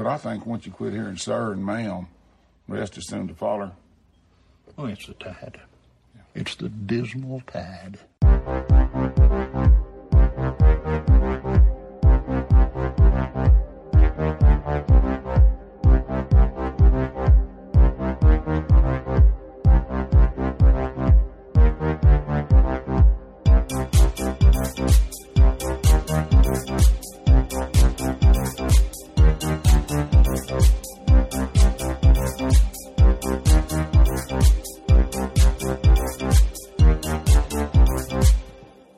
But I think once you quit hearing sir and ma'am, rest is soon to follow. Oh, it's the tide. It's the dismal tide.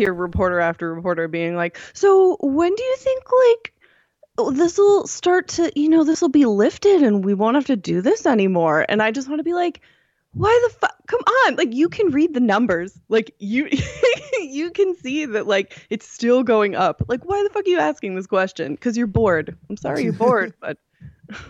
Hear reporter after reporter being like, "So when do you think like this will start to, you know, this will be lifted and we won't have to do this anymore?" And I just want to be like, "Why the fuck? Come on! Like you can read the numbers. Like you you can see that like it's still going up. Like why the fuck are you asking this question? Because you're bored. I'm sorry you're bored, but."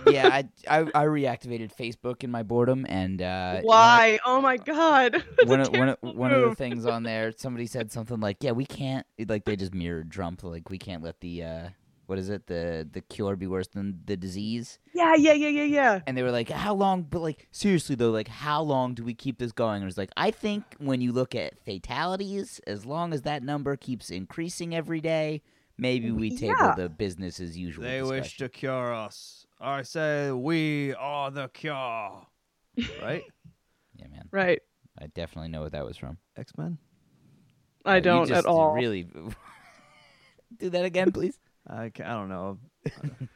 Yeah, I, I I reactivated Facebook in my boredom, and uh, Why? Oh my god. That's One a of, one of, one of the things on there, somebody said something like, "Yeah, we can't." Like they just mirrored Trump. Like we can't let the uh, what is it? The the cure be worse than the disease. Yeah, yeah, yeah, yeah, yeah. And they were like, "How long?" But like seriously though, like how long do we keep this going? And it was like, I think when you look at fatalities, as long as that number keeps increasing every day, maybe we table Yeah. the business as usual. They wish to cure us. I say we are the cure. Right? Yeah, man. Right. I definitely know what that was from. X Men. I You don't just at all. Really, do that again, please. I, ca- I don't know.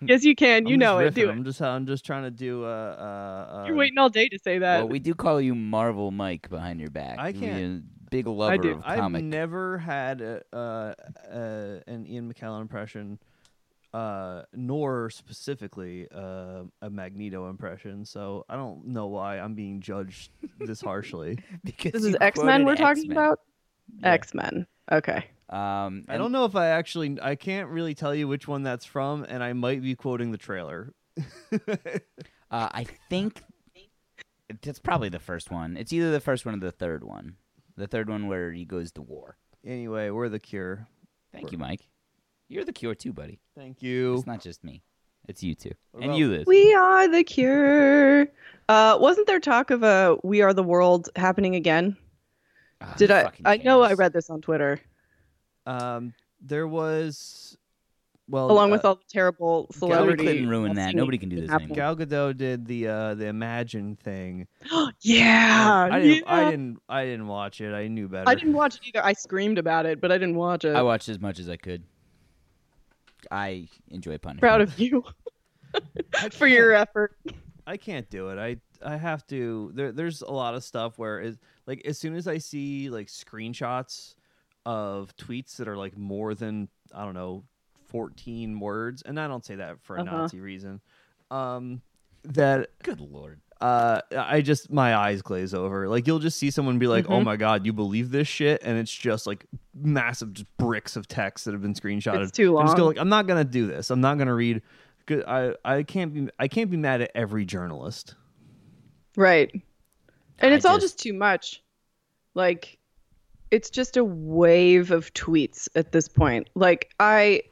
Yes, you can. You I'm just know it. riffing. Do it. I'm just I'm just trying to do uh uh. uh You're waiting all day to say that. Well, we do call you Marvel Mike behind your back. I You're can't- a big lover do. of I've comic. never had a, uh, uh, an Ian McKellen impression, uh, nor specifically uh, a Magneto impression. So I don't know why I'm being judged this harshly. because this is X Men we're talking X-Men. about? Yeah. X Men. Okay. Um, I don't know if I actually I can't really tell you which one that's from, and I might be quoting the trailer. Uh, I think it's probably the first one. It's either the first one or the third one. The third one where he goes to war. anyway, we're the cure. Thank you, Mike. You're the cure too, buddy. Thank you. It's not just me. It's you too, What and about- you, Liz. We are the cure. Uh, wasn't there talk of a "We Are the World" happening again? Ah, Did I? I know I read this on Twitter, Um, there was, well, along uh, with all the terrible Nobody celebrity. couldn't ruin that. Nobody can do this happening. anymore. Gal Gadot did the uh the Imagine thing. yeah, I didn't, I didn't, I didn't watch it. I knew better. I didn't watch it either. I screamed about it, but I didn't watch it. I watched as much as I could. I enjoy punishment. Proud of you for your effort. I can't do it. I I have to. There, there's a lot of stuff where is like as soon as I see like screenshots of tweets that are like more than I don't know 14 words, and I don't say that for a Uh-huh. Nazi reason. Um, that Good lord. Uh, I just my eyes glaze over. Like you'll just see someone be like, "Oh Mhm. my god, you believe this shit?" And it's just like massive just bricks of text that have been screenshotted. It's too long. I just go like, "I'm not gonna do this. I'm not gonna read." I I can't be I can't be mad at every journalist. Right. And I it's all just- just too much. Like it's just a wave of tweets at this point. Like I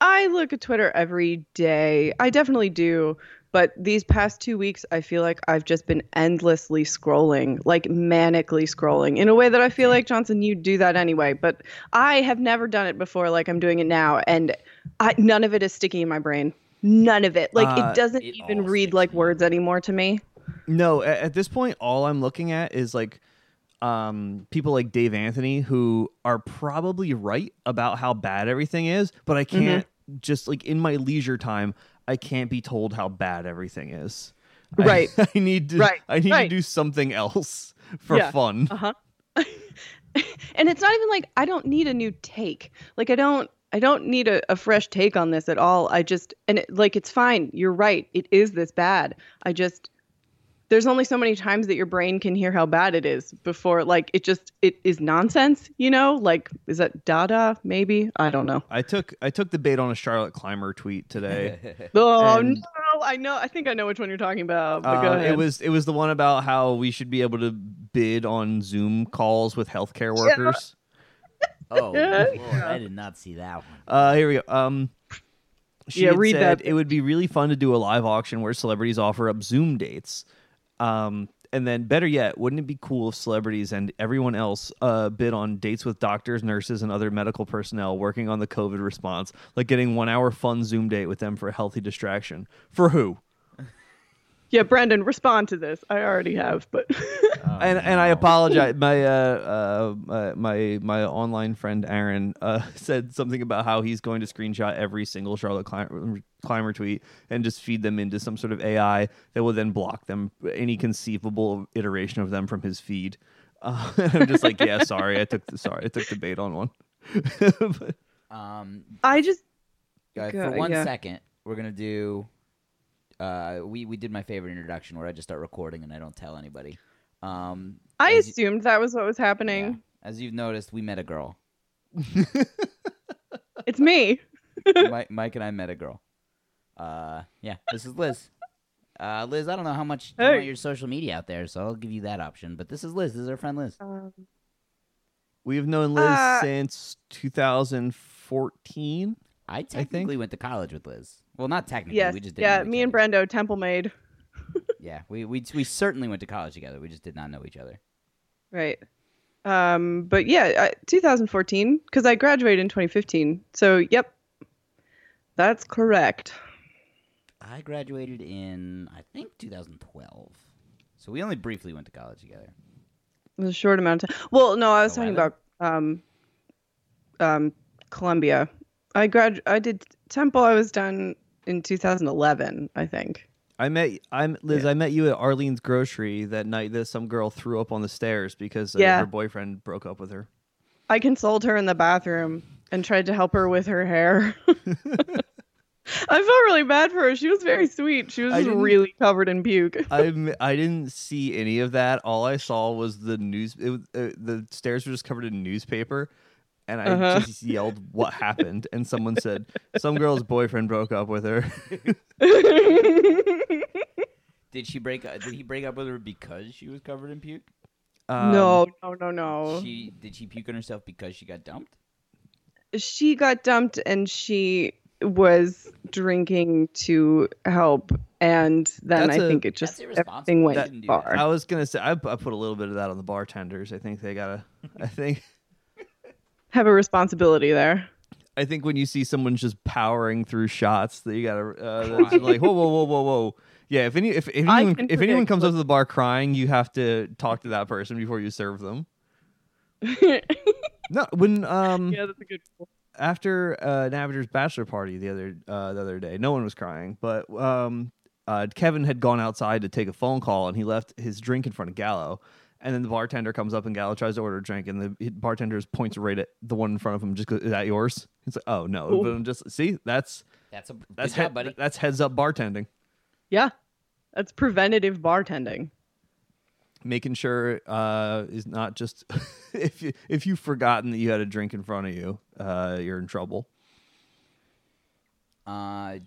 I look at Twitter every day. I definitely do, but these past 2 weeks I feel like I've just been endlessly scrolling, like manically scrolling in a way that I feel like Johnson you do that anyway, but I have never done it before like I'm doing it now and I none of it is sticking in my brain. None of it. Like Uh, it doesn't it even read like words anymore to me. No, at, at this point, all I'm looking at is like um, people like Dave Anthony who are probably right about how bad everything is, but I can't just like in my leisure time, I can't be told how bad everything is. I- Right. I, need to. Right, I need right. to do something else for Yeah. fun. Uh-huh. and it's not even like I don't need a new take. Like I don't I don't need a, a fresh take on this at all. I just and it, like it's fine. You're right. It is this bad. I just there's only so many times that your brain can hear how bad it is before like it just it is nonsense, you know? Like is that dada maybe? I don't know. I took I took the bait on a Charlotte Clymer tweet today. Oh And- no. I know I think I know which one you're talking about. But go Uh, ahead. it was it was the one about how we should be able to bid on Zoom calls with healthcare workers. Oh, Lord, I did not see that one. Uh, here we go. Um, She Yeah, read said that. it would be really fun to do a live auction where celebrities offer up Zoom dates. Um, and then, better yet, wouldn't it be cool if celebrities and everyone else uh, bid on dates with doctors, nurses, and other medical personnel working on the COVID response, like getting one hour fun Zoom date with them for a healthy distraction? For who? Yeah, Brendan, respond to this. I already have, but and and I apologize. My uh, uh uh, my my online friend Aaron uh said something about how he's going to screenshot every single Charlotte Clymer, Clymer tweet and just feed them into some sort of AI that will then block them any conceivable iteration of them from his feed. Uh, I'm just like, yeah, sorry, I took the sorry, I took the bait on one. But- Um, I just Go- for one yeah. second, we're gonna do. Uh, we we did my favorite introduction where I just start recording and I don't tell anybody. Um, I as you- assumed that was what was yeah, happening. as you've noticed, we met a girl. It's me. Mike, Mike and I met a girl. Uh, yeah, this is Liz. Uh, Liz, I don't know how much you want your social media out there, so I'll give you that option. But this is Liz. This is our friend Liz. Um, We've known Liz Uh, since 2014. I technically went to college with Liz. Well, not technically. yes, we just didn't yeah, me and. Brendo, Temple Maid. Yeah, we, we we certainly went to college together. We just did not know each other. Right. Um, but yeah, I, 2014 because I graduated in 2015. So yep, that's correct. I graduated in I think 2012. So we only briefly went to college together. It was a short amount of time. Well, no, I was talking about um, um, Columbia. I grad I did Temple. I was done in 2011, I think. I met I'm Liz. I met you at Arlene's grocery that night that some girl threw up on the stairs because uh, Yeah. her boyfriend broke up with her. I consoled her in the bathroom and tried to help her with her hair. I felt really bad for her. She was very sweet. She was I just didn't- really covered in puke. I I didn't see any of that. All I saw was the news. It, uh, the stairs were just covered in newspaper, and I Uh-huh. just yelled, "What happened?" And someone said, "Some girl's boyfriend broke up with her." Did she break? uh, Did he break up with her because she was covered in puke? Um, no, no, no, no. She did she puke on herself because she got dumped? she got dumped and she was drinking to help and then That's I a- think it just everything went That- far. I was gonna say I, I put a little bit of that on the bartenders. I think they gotta. I think. Have a responsibility there. I think when you see someone just powering through shots, that you gotta uh, like whoa, whoa, whoa, whoa, whoa. Yeah, if any if, if anyone if anyone comes up to the bar crying, you have to talk to that person before you serve them. No, when um yeah, that's a good point. after uh, Navigator's bachelor party the other uh, the other day, no one was crying, but um uh, Kevin had gone outside to take a phone call and he left his drink in front of Gallo. And then the bartender comes up and Gallo tries to order a drink, and the bartender points right at the one in front of him. Just goes, "Is that yours?" It's like, "Oh no!" Ooh. But I'm just see that's That's a that's good job, head- buddy. that's heads up bartending. Yeah. That's preventative bartending. making sure uh, is not just if you if you've forgotten that you had a drink in front of you, uh, you're in trouble. Uh,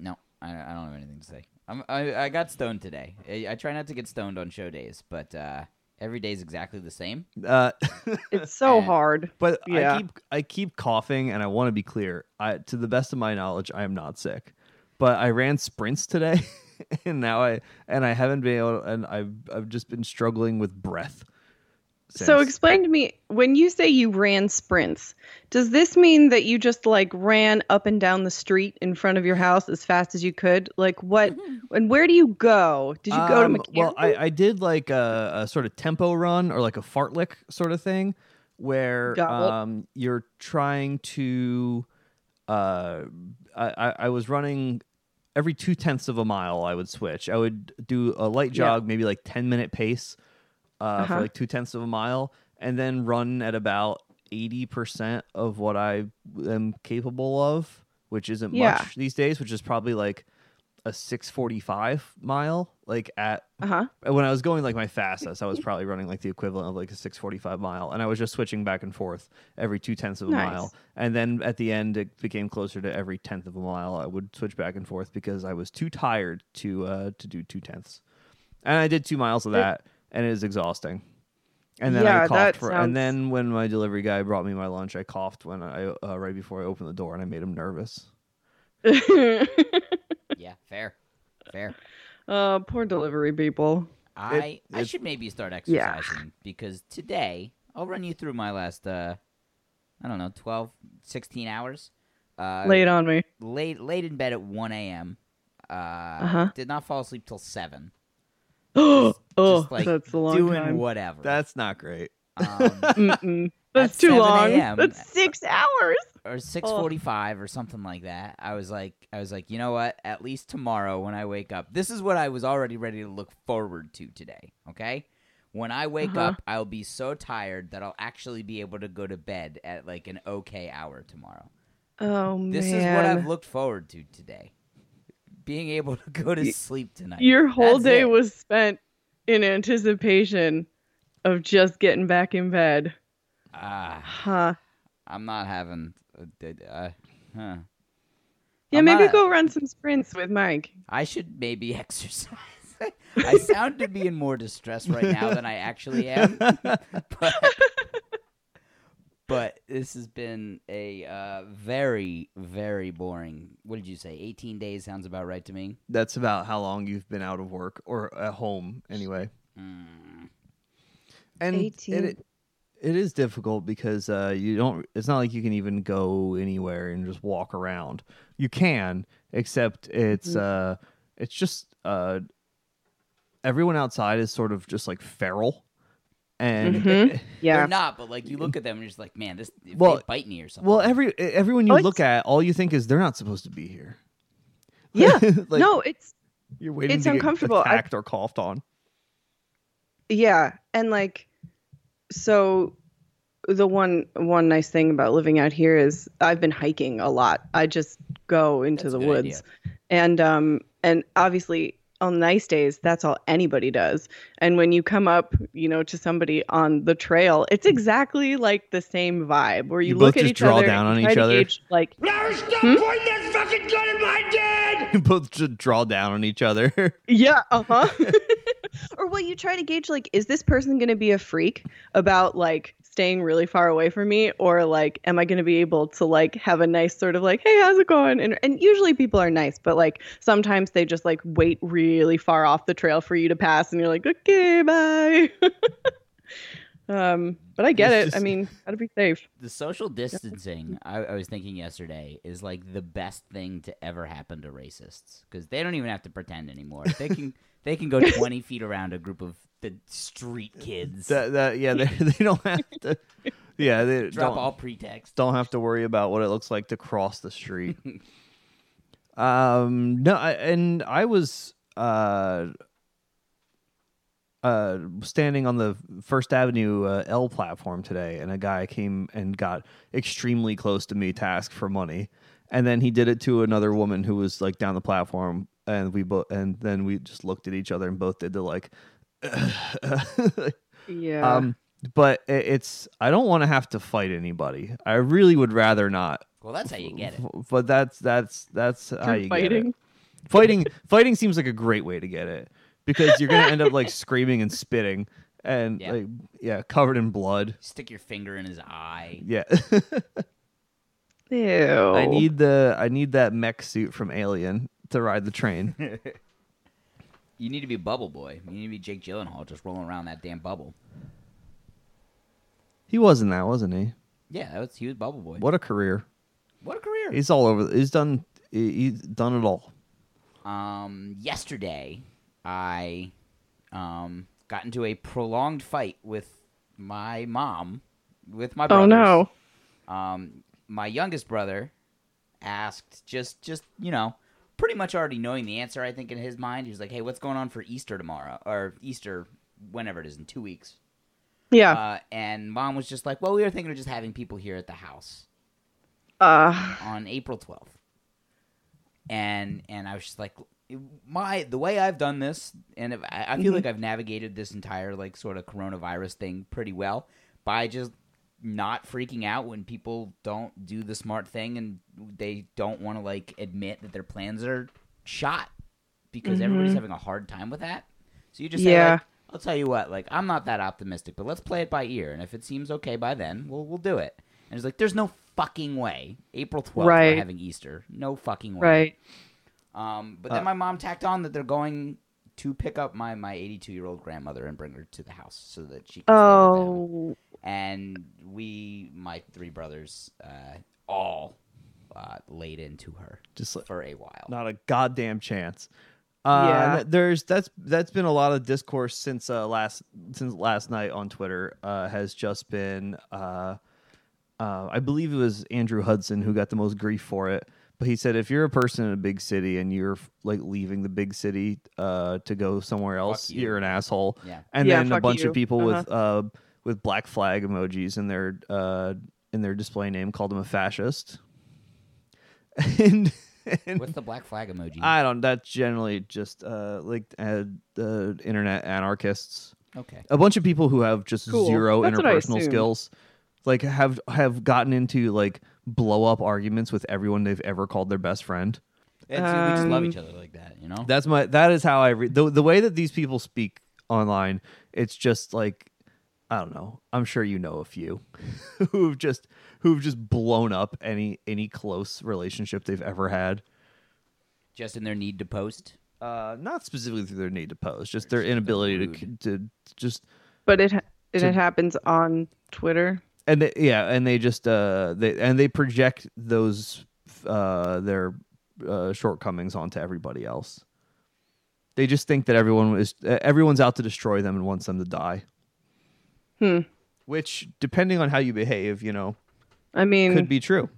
no, I, I don't have anything to say. I'm, I I got stoned today. I, I try not to get stoned on show days, but uh, every day is exactly the same. Uh, It's so Uh, hard. but Yeah. I keep I keep coughing, and I want to be clear. I, to the best of my knowledge, I am not sick, but I ran sprints today, and now I and I haven't been able, and I've I've just been struggling with breath. So explain to me when you say you ran sprints, does this mean that you just like ran up and down the street in front of your house as fast as you could? Like what and where do you go? Did you go to Um, Well, I, I did like a, a sort of tempo run or like a fartlek sort of thing where um, you're trying to. Uh, I, I- I was running every two tenths of a mile. I would switch. I would do a light Yeah. jog, maybe like 10 minute pace uh, for Uh-huh. like two tenths of a mile, and then run at about 80% of what I am capable of, which isn't Yeah. much these days, which is probably like a 645 mile like at uh-huh. when i was going like my fastest i was probably running like the equivalent of like a 645 mile and i was just switching back and forth every two tenths of a Nice. mile and then at the end it became closer to every tenth of a mile i would switch back and forth because i was too tired to uh to do two tenths and i did two miles of It- that and it is exhausting and then I Yeah, coughed that for, sounds- and then when my delivery guy brought me my lunch, I coughed when I uh, right before I opened the door, and I made him nervous. Yeah, fair, fair. uh, poor delivery people. I I should maybe start Yeah. exercising because today I'll run you through my last uh I don't know 12 16 hours. Uh Lay it on me. late late in bed at 1 a.m. Uh Uh-huh. did not fall asleep till 7. oh, Just like that's a long doing time. whatever. That's not great. um, That's At too 7 long. a.m. That's six hours. or 6:45 or something like that. I was like I was like, "You know what? At least tomorrow when I wake up. This is what I was already ready to look forward to today, okay? When I wake Uh-huh. up, I'll be so tired that I'll actually be able to go to bed at like an okay hour tomorrow. Oh man. This is what I've looked forward to today. Being able to go to sleep tonight. Your whole That's day it. was spent in anticipation of just getting back in bed. Ah, Huh. I'm not having uh, d- uh, huh. Yeah, I'm maybe not- go run some sprints with Mike. I should maybe exercise. I sound to be in more distress right now than I actually am. but, but this has been a uh, very, very boring. What did you say? 18 days sounds about right to me. That's about how long you've been out of work or at home anyway. Mm. And 18. It, it, it is difficult because uh, you don't. It's not like you can even go anywhere and just walk around. You can, except it's uh, it's just uh, everyone outside is sort of just like feral, and Mhm. Yeah. They're not, but like you look at them and you're just like, man, this if Well- they bite me or something. well, every everyone you Oh, look at, all you think is they're not supposed to be here. Yeah. like, no, it's you're waiting it's to get uncomfortable. I- attacked or coughed on. yeah, and like so the one one nice thing about living out here is I've been hiking a lot. I just go into That's the woods. idea. And um and obviously on nice days that's all anybody does. And when you come up, you know, to somebody on the trail, it's exactly like the same vibe where you, You look both at just each draw other down and on try each to other? gauge, like Now stop pointing that fucking gun at my dad! You both just draw down on each other. Yeah, uh-huh. or well, you try to gauge like, is this person gonna be a freak about like staying really far away from me? Or like, am I gonna be able to like have a nice sort of like, hey, how's it going? And and usually people are nice, but like sometimes they just like wait really far off the trail for you to pass and you're like, okay, bye. um, but I get It's it. I mean, gotta be safe. the social distancing I, I was thinking yesterday is like the best thing to ever happen to racists because they don't even have to pretend anymore they can they can go 20 feet around a group of the street kids that, that yeah, they, they don't have to. Yeah, they drop all pretext don't have to worry about what it looks like to cross the street. um, no, I, and I was uh uh standing on the First Avenue uh, L platform today, and a guy came and got extremely close to me to ask for money, and then he did it to another woman who was like down the platform, and we both, and then we just looked at each other and both did the like. Yeah. Um, but i- it's I don't want to have to fight anybody. I really would rather not. well that's how you get it F- But that's that's that's how You're you fighting. get it. Fighting fighting seems like a great way to get it because you're gonna end up like screaming and spitting and Yeah. like yeah covered in blood. stick your finger in his eye Yeah, Ew. I need the I need that mech suit from Alien to ride the train. you need to be bubble boy you need to be jake gyllenhaal just rolling around that damn bubble he wasn't that, wasn't he? yeah that was, he was bubble boy What a career! what a career He's all over. He's done. He's done it all. Um, yesterday, I um, got into a prolonged fight with my mom, with my Oh no. Um, my youngest brother asked, just, just you know, pretty much already knowing the answer. I think in his mind, he was like, "Hey, what's going on for Easter tomorrow or Easter, whenever it is in two weeks?" Yeah. Uh, and mom was just like, "Well, we were thinking of just having people here at the house." Uh, on April 12th. And and I was just like my the way I've done this and if, I, I feel Mhm. like I've navigated this entire like sort of coronavirus thing pretty well by just not freaking out when people don't do the smart thing and they don't want to like admit that their plans are shot because everybody's Mhm. having a hard time with that. So you just say Yeah. like I'll tell you what, like I'm not that optimistic, but let's play it by ear and if it seems okay by then, we'll we'll do it. And it's like, there's no fucking way. April 12th, Right. we're having Easter. No fucking way. Right. Um, but then Uh, my mom tacked on that they're going to pick up my my 82 year old grandmother and bring her to the house so that she can stay with them. Oh, And we, my three brothers, uh, all uh, laid into her Just like, for a while. not a goddamn chance. Uh, Yeah. there's that's that's been a lot of discourse since uh, last since last night on Twitter. Uh, has just been uh, uh, I believe it was Andrew Hudson who got the most grief for it. But he said if you're a person in a big city and you're like leaving the big city uh, to go somewhere else, you. you're an asshole. Yeah. And Yeah, then a bunch you. of people with uh, with black flag emojis in their uh, in their display name called him a fascist. and, and What's the black flag emoji? I don't. That's generally just uh, like uh, the internet anarchists. okay. A bunch of people who have just Cool. zero That's interpersonal skills, like have have gotten into like blow up arguments with everyone they've ever called their best friend. It's, we just love Um, each other like that, you know? That's my. That is how I read the the way that these people speak online. It's just like I don't know. I'm sure you know a few who've just who've just blown up any any close relationship they've ever had. just in their need to post. Uh, not specifically through their need to post, just their inability to to just but it it To- happens on Twitter. and they, yeah, and they just uh they and they project those uh their uh, shortcomings onto everybody else. They just think that everyone is uh, everyone's out to destroy them and wants them to die. Hmm. Which, depending on how you behave, you know, I mean, could be true.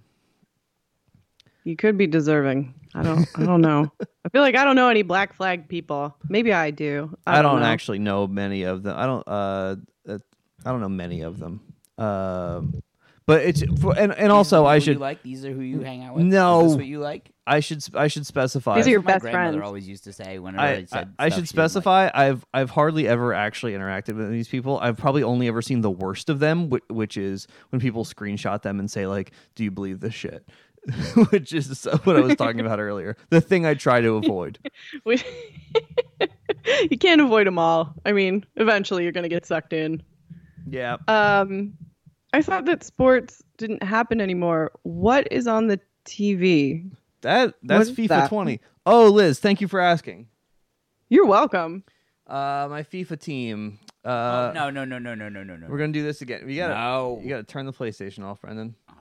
you could be deserving. I don't. I don't know. I feel like I don't know any black flag people. Maybe I do. I, I don't, know. actually know many of them. I don't. Uh, uh, I don't know many of them. Um, but it's for, and and also These I should You like these are who you hang out with. No. is this what you like? I should I should specify. These are your That's what best my grandmother friends. always used to say whenever I, I, I, said. I stuff should she didn't like. specify I've I've hardly ever actually interacted with these people. I've probably only ever seen the worst of them, which, which is when people screenshot them and say like, "Do you believe this shit?" which is what I was talking about earlier. The thing I try to avoid. You can't avoid them all. I mean, eventually you're gonna get sucked in. Yeah. Um, I thought that sports didn't happen anymore. What is on the TV? That that's FIFA that? 20. Oh, Liz, thank you for asking. You're welcome. Uh, my FIFA team. Oh, Uh, no, no, no, no, no, no, no, no. we're gonna do this again. We gotta. No. You gotta turn the PlayStation off, Brendan. Oh,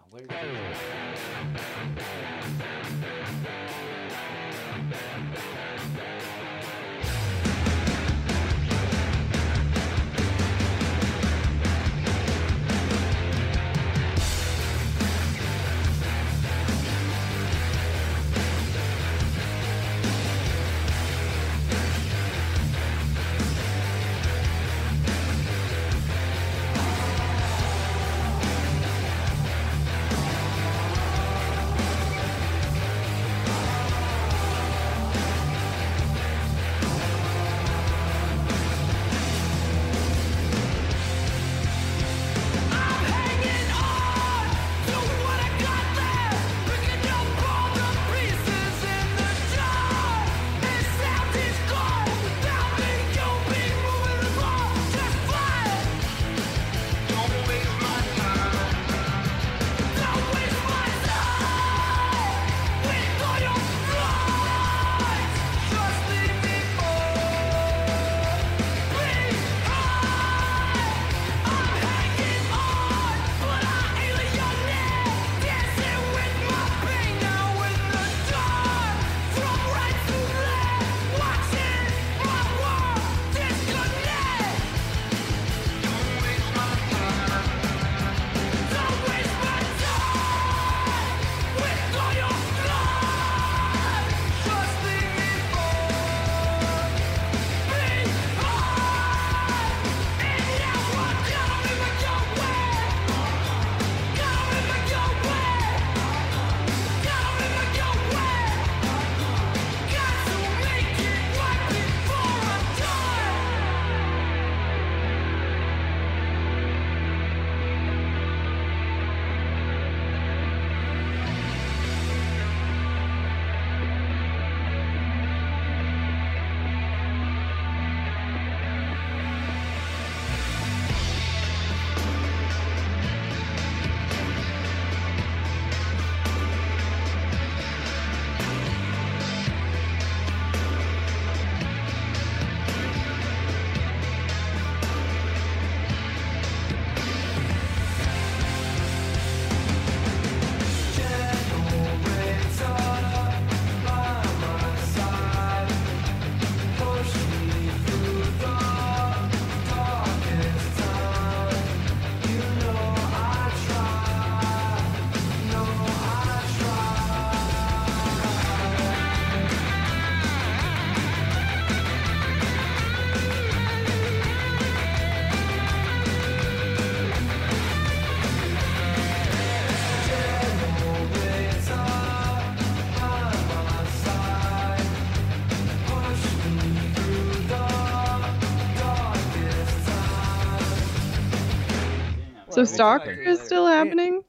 soccer is later. still happening?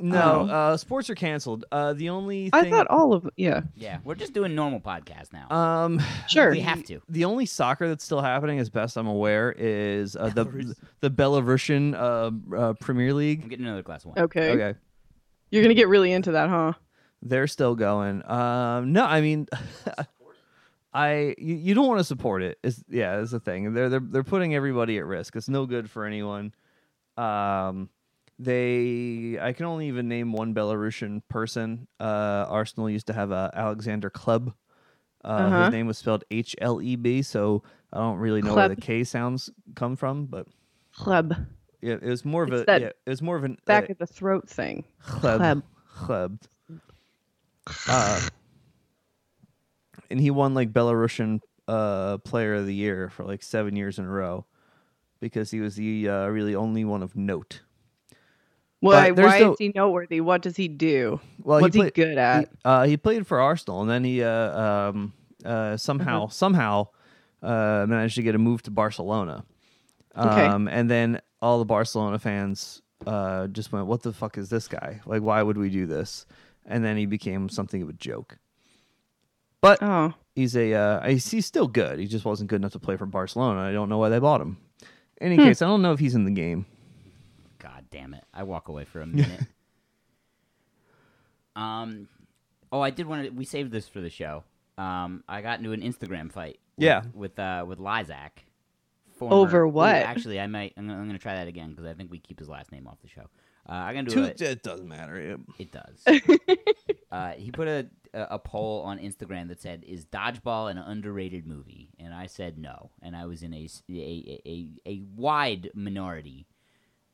No, Oh. uh, sports are canceled. Uh, the only I thing, thought all of yeah. Yeah, we're just doing normal podcast now. um, Sure. we have to. the only soccer that's still happening, as best I'm aware, is uh, the the Belarusian uh, uh, Premier League. I'm League. getting another glass of wine. Okay. Okay, You're gonna get really into that, huh? they're still going. Um, no, I mean, I you, you don't want to support it. Is yeah, is the thing. They're they're they're putting everybody at risk. It's no good for anyone. Um, they I can only even name one Belarusian person. Uh, Arsenal used to have a Alexander Hleb. Uh, Uh-huh. His name was spelled H L E B, so I don't really know where the K sounds come from, but Club. yeah, it was more of It's a yeah, it was more of an Back uh, of the throat thing. club, Club. club. Uh, and he won like Belarusian uh, Player of the Year for like seven years in a row because he was the uh, really only one of note. Why? Why no- is he noteworthy? What does he do? Well, What's he, played- good at? He, uh, he played for Arsenal, and then he uh, um, uh, somehow Uh-huh. somehow uh, managed to get a move to Barcelona. Okay. Um, and then all the Barcelona fans uh, just went, "What the fuck is this guy? Like, why would we do this?" And then he became something of a joke. But oh, he's a uh, he's, he's still good. He just wasn't good enough to play for Barcelona. I don't know why they bought him. In Hmm. any case, I don't know if he's in the game. God damn it! I walk away for a minute. um, oh, I did want to. We saved this for the show. Um, I got into an Instagram fight. With, Yeah. With uh with Lyzak. Former, Over Ooh, what? actually, I might. I'm gonna, I'm gonna try that again because I think we keep his last name off the show. Uh, I'm gonna do Two, it. it doesn't matter. It does. uh, he put a, a a poll on Instagram that said, "Is Dodgeball an underrated movie?" And I said no, and I was in a a a wide minority.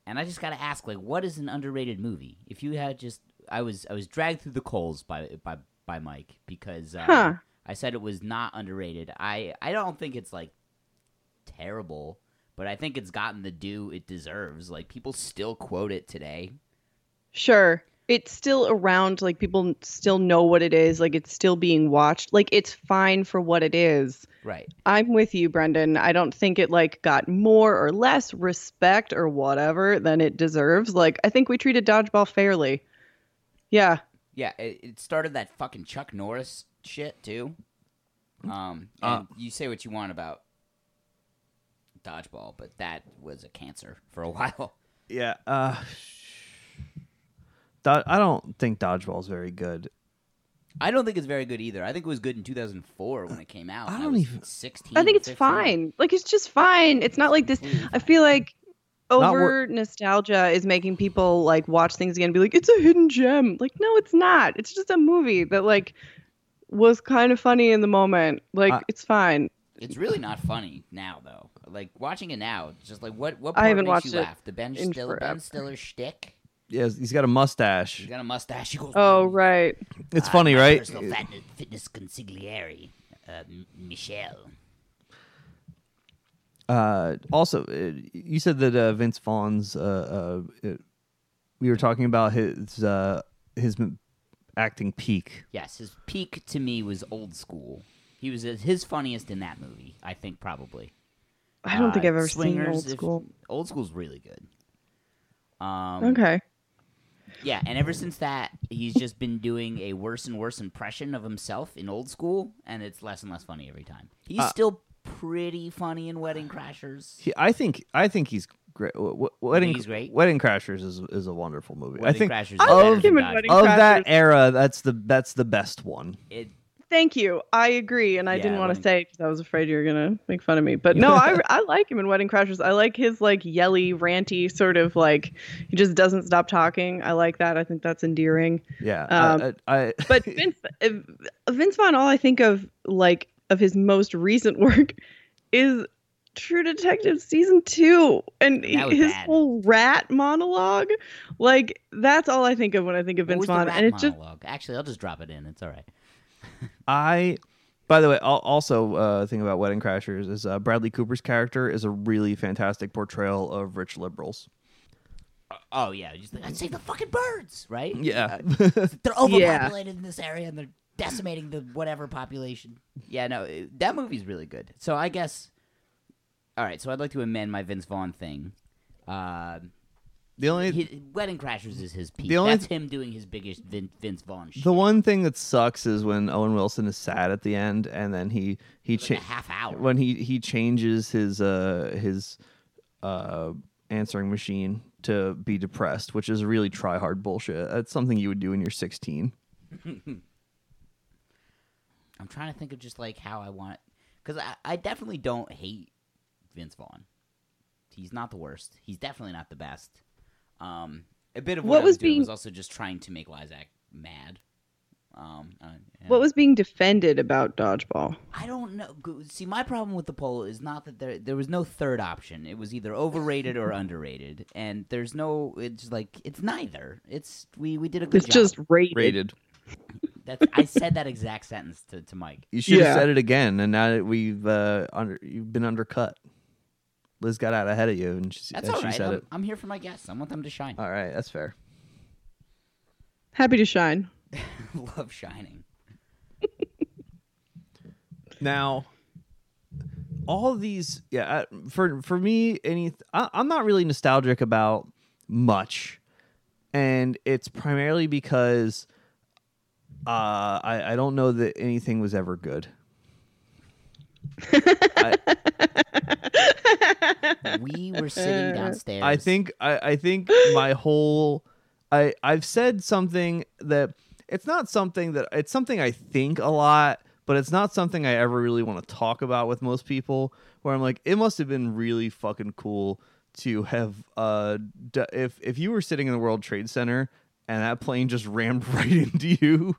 And I just got to ask, like, what is an underrated movie? If you had just, I was I was dragged through the coals by by by Mike because uh, Huh. I said it was not underrated. I I don't think it's like terrible, but I think it's gotten the due it deserves. Like people still quote it today. sure. It's still around. Like people still know what it is. Like it's still being watched. Like it's fine for what it is. Right. I'm with you, Brendan. I don't think it like got more or less respect or whatever than it deserves. Like I think we treated dodgeball fairly. Yeah. Yeah, it, it started that fucking Chuck Norris shit too. Um, and you say what you want about dodgeball, but that was a cancer for a while. Yeah. Uh, do- I don't think dodgeball is very good. I don't think it's very good either. I think it was good in 2004 when it came out. I don't was even- 16. I think it's 15. fine. Like it's just fine. It's not like this. I feel like over wor- nostalgia is making people like watch things again and be like, it's a hidden gem. Like, no, it's not. It's just a movie that like was kind of funny in the moment. Like, I- it's fine. It's really not funny now though. Like watching it now, it's just like what what I part haven't makes watched you laugh? The Ben in Stiller Ben. Stiller shtick. Yeah, he's got a mustache. He's got a mustache. He goes, Oh, right. It's "Ah, funny, right? Personal fitness, fitness consigliere, uh, Michelle. Uh, also, uh, you said that uh, Vince Vaughn's. Uh, uh, it, we were talking about his uh, his acting peak. Yes, his peak to me was old school. He was his funniest in that movie, I think, probably. I don't think Uh, I've ever Swingers, seen old if- school. old school's really good. Um, Okay. Yeah, and ever since that, he's just been doing a worse and worse impression of himself in old school, and it's less and less funny every time. He's Uh, still pretty funny in Wedding Crashers. He, I think I think he's great. W- w- Wedding he's great? Wedding Crashers is is a wonderful movie. I think Crashers. I is like better him than in Dodgeball. Wedding of that Crashers. era, that's the that's the best one. It, Thank you. I agree, and I Yeah, didn't want to say because I was afraid you were gonna make fun of me. But no, I I like him in Wedding Crashers. I like his like yelly, ranty sort of like he just doesn't stop talking. I like that. I think that's endearing. Yeah, Um, I, I, I But Vince uh, Vince Vaughn, all I think of like of his most recent work is True Detective season two, and his bad. whole rat monologue. Like that's all I think of when I think of Vince Vaughn, rat and it's just? Actually, I'll just drop it in. It's all right. I, by the way, al- also uh, thing about Wedding Crashers is uh, Bradley Cooper's character is a really fantastic portrayal of rich liberals. Oh yeah, just like, I'd say the fucking birds, right? Yeah, They're overpopulated in this area and they're decimating the whatever population. Yeah, no, it- that movie's really good. So I guess. All right, so I'd like to amend my Vince Vaughn thing. Uh, The only His, Wedding Crashers is his peak. The only That's him doing his biggest Vin, Vince Vaughn shit. the one thing that sucks is when Owen Wilson is sad at the end, and then he he like a cha- half hour. when he he changes his uh his uh answering machine to be depressed, which is really try hard bullshit. That's something you would do when you're 16. I'm trying to think of just like how I want because I, I definitely don't hate Vince Vaughn. He's not the worst. He's definitely not the best. Um, a bit of what, What I was was doing being- was also just trying to make Lysak mad. Um, uh, yeah. What was being defended about dodgeball? I don't know. See, my problem with the poll is not that there there was no third option. It was either overrated or underrated, and there's no. It's like it's neither. It's we we did a good It's job. just rated. Rated. That's, I said that exact sentence to, to Mike. You should have said it again, and now that we've uh, under you've been undercut. Liz got out ahead of you, and she, That's and all she right. said I'm, it. I'm here for my guests. I want them to shine. All right, that's fair. Happy to shine. Love shining. Now, all of these, yeah, for for me, any, I, I'm not really nostalgic about much, and it's primarily because uh, I I don't know that anything was ever good. I, We were sitting downstairs. I think I, I think my whole I I've said something that it's not something that it's something I think a lot, but it's not something I ever really want to talk about with most people. Where I'm like, it must have been really fucking cool to have uh d- if if you were sitting in the World Trade Center and that plane just rammed right into you.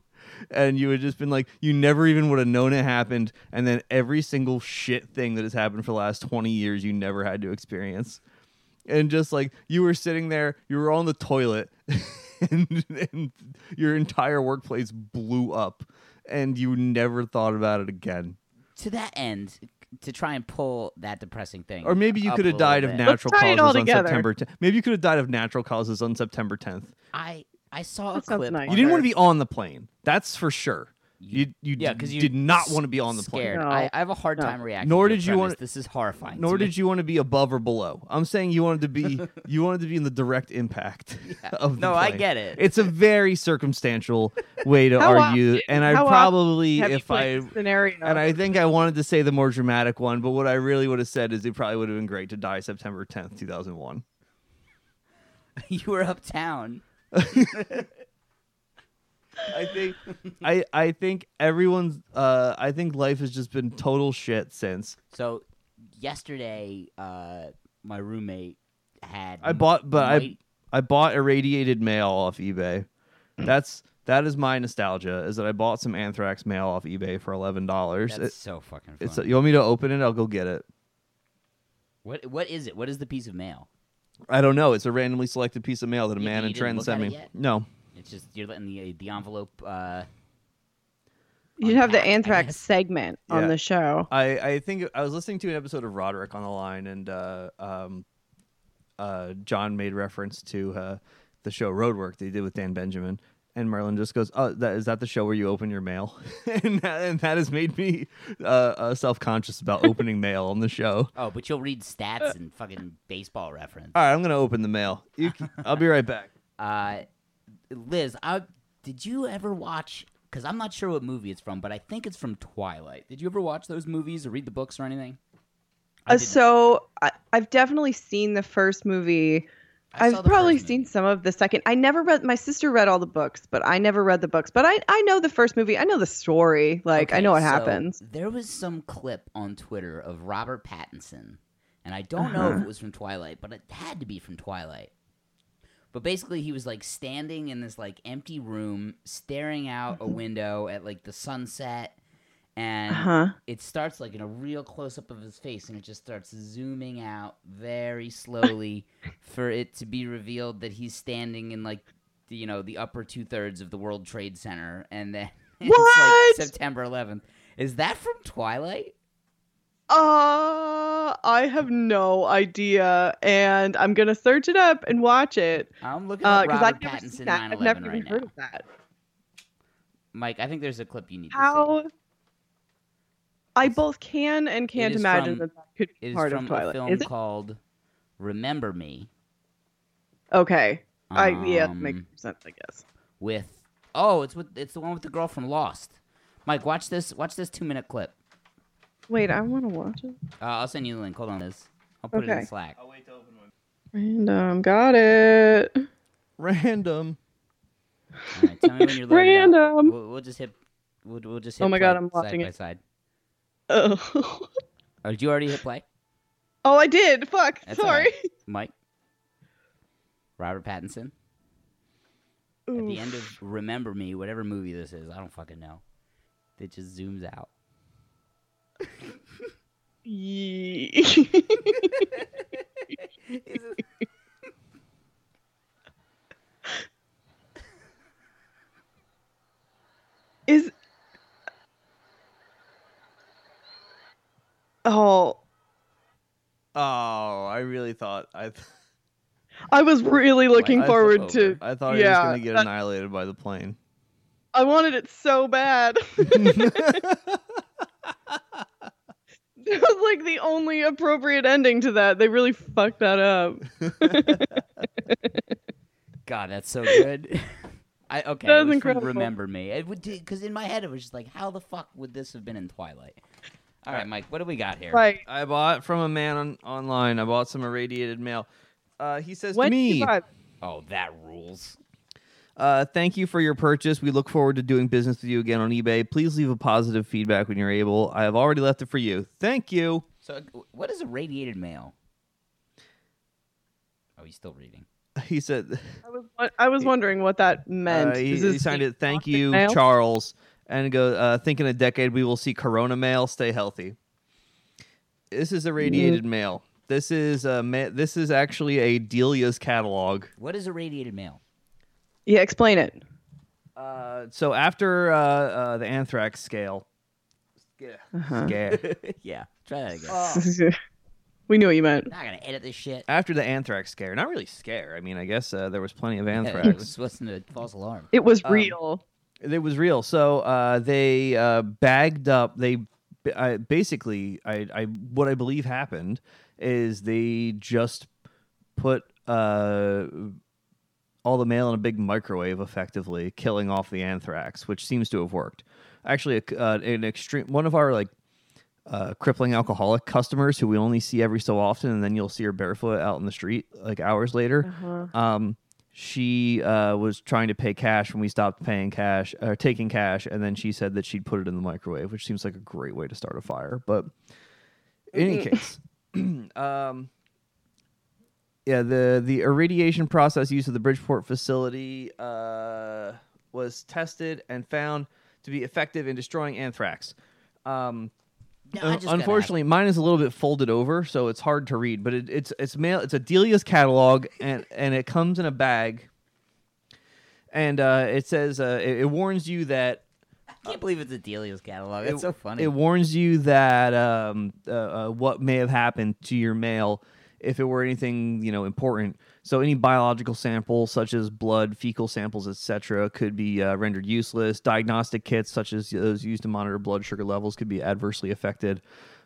And you had just been like, you never even would have known it happened. And then every single shit thing that has happened for the last 20 years, you never had to experience and just like you were sitting there, you were on the toilet, and, and your entire workplace blew up, and you never thought about it again. to that end, to try and pull that depressing thing. Or maybe you could have died of natural Let's tie it causes on together. September 10th. Maybe you could have died of natural causes on September 10th. I I saw That a sounds clip. nice. You didn't want to be on the plane. That's for sure. You you, yeah, d- you did not want to be on the plane. No. I, I have a hard No. time reacting. Nor to did the you premise. want- This is horrifying. Nor to me. did you want to be above or below. I'm saying you wanted to be you wanted to be in the direct impact of the No, I get it. It's a very circumstantial way to argue, often- and I probably if I scenario. and I think I wanted to say the more dramatic one, but what I really would have said is it probably would have been great to die September 10th, 2001. you were uptown. I think I I think everyone's uh I think life has just been total shit since. So yesterday, uh, my roommate had. I bought but I I bought irradiated mail off eBay. That's that is my nostalgia is that I bought some anthrax mail off eBay for eleven dollars. That's so fucking fun. It's you want me to open it? I'll go get it. what what is it? What is the piece of mail? I don't know. It's a randomly selected piece of mail that a You- man you in didn't Trent look sent at me. yet? No. It's just you're letting the the envelope. Uh, You'd have the unpack, I anthrax guess. segment Yeah. on the show. I, I think I was listening to an episode of Roderick on the line, and uh, um, uh, John made reference to uh, the show Roadwork that he did with Dan Benjamin. And Merlin just goes, "Oh, that is that the show where you open your mail?" and, that, and that has made me uh, uh, self conscious about opening mail on the show. oh, but you'll read stats and fucking baseball reference. All right, I'm gonna open the mail. You, can- I'll be right back. Uh, Liz, I, did you ever watch? Because I'm not sure what movie it's from, but I think it's from Twilight. Did you ever watch those movies or read the books or anything? I Uh, so I, I've definitely seen the first movie. I the probably seen movie. some of the second. I never read. My sister read all the books, but I never read the books. But I I know the first movie. I know the story. Like I know what so happens. There was some clip on Twitter of Robert Pattinson, and I don't know Uh-huh. if it was from Twilight, but it had to be from Twilight. But basically, he was like standing in this like empty room, staring out a window at like the sunset, and Uh-huh. it starts like in a real close up of his face, and it just starts zooming out very slowly for it to be revealed that he's standing in like the, you know the upper two thirds of the World Trade Center, and then it's like September 11th. Is that from Twilight? Uh, I have no idea, and I'm gonna search it up and watch it. I'm looking Uh, at because Robert I've never Pattinson. 9 I've never 11 even right heard of that. Mike, I think there's a clip you need to see. How? I both can and can't imagine from- that that could be is part from of Twilight. a film Is it? called Remember Me. Okay. I yeah, that makes Um, sense, I guess. with oh, it's with it's the one with the girl from Lost. Mike, watch this. Watch this two minute clip. Wait, I want to watch it. Uh, I'll send you the link. Hold on, this. I'll put it in Okay. Slack. Random. Got it. Random. All right, tell me when you're. Random. We'll, we'll just hit. We'll, we'll just hit. Oh my God, I'm watching side it. by side. Oh. Oh, did you already hit play, oh, I did. Fuck. That's Sorry. right. Mike? Robert Pattinson. At the end of Remember Me, whatever movie this is, I don't fucking know. It just zooms out. Is Oh, Oh, I really thought I. Th- I was really looking I forward thought- to I thought he Yeah, was gonna get that- annihilated by the plane. I wanted it so bad. That was like the only appropriate ending to that. They really fucked that up. God, that's so good. I okay. That it was was incredible. Remember Me. It would because in my head it was just like, how the fuck would this have been in Twilight? All right, Mike, what do we got here? Right. I bought from a man on, online. I bought some irradiated mail. Uh, he says When to did you me, buy- Oh, that rules. uh, "Thank you for your purchase. We look forward to doing business with you again on eBay. Please leave a positive feedback when you're able. I have already left it for you. Thank you." So, what is irradiated mail? Oh, he's still reading. He said, I was I was wondering what that meant. uh, he, Is he signed it. Thank you, mail? Charles. And go. Uh, think in a decade we will see Corona mail. Stay healthy. This is irradiated Mm. mail. This is a ma- this is actually a Delia's catalog. What is a radiated mail? Yeah, explain it. Uh, so after uh, uh, the anthrax scale, Uh-huh. scare. yeah, try that again. we knew what you meant. Not gonna edit this shit. after the anthrax scare, not really scare. I mean, I guess uh, there was plenty of Yeah, anthrax. it was wasn't a false alarm. It was Um, real. It was real. So uh, they uh, bagged up. They I, basically, I, I what I believe happened is they just put uh, all the mail in a big microwave, effectively killing off the anthrax, which seems to have worked. Actually, uh, an extreme one of our like uh, crippling alcoholic customers who we only see every so often, and then you'll see her barefoot out in the street like hours later. Um, she uh, was trying to pay cash when we stopped paying cash or taking cash, and then she said that she'd put it in the microwave, which seems like a great way to start a fire. But in any case, um, yeah, the the irradiation process used at the Bridgeport facility uh, was tested and found to be effective in destroying anthrax. Um, No, just unfortunately, mine is a little bit folded over, so it's hard to read. But it, it's it's mail. It's a Delia's catalog, and and it comes in a bag. And uh, it says uh, it, it warns you that I can't believe it's a Delia's catalog. It's it, so funny. It warns you that um, uh, uh, what may have happened to your mail if it were anything you know important. So any biological samples such as blood, fecal samples, etc., could be uh, rendered useless. Diagnostic kits such as those used to monitor blood sugar levels could be adversely affected.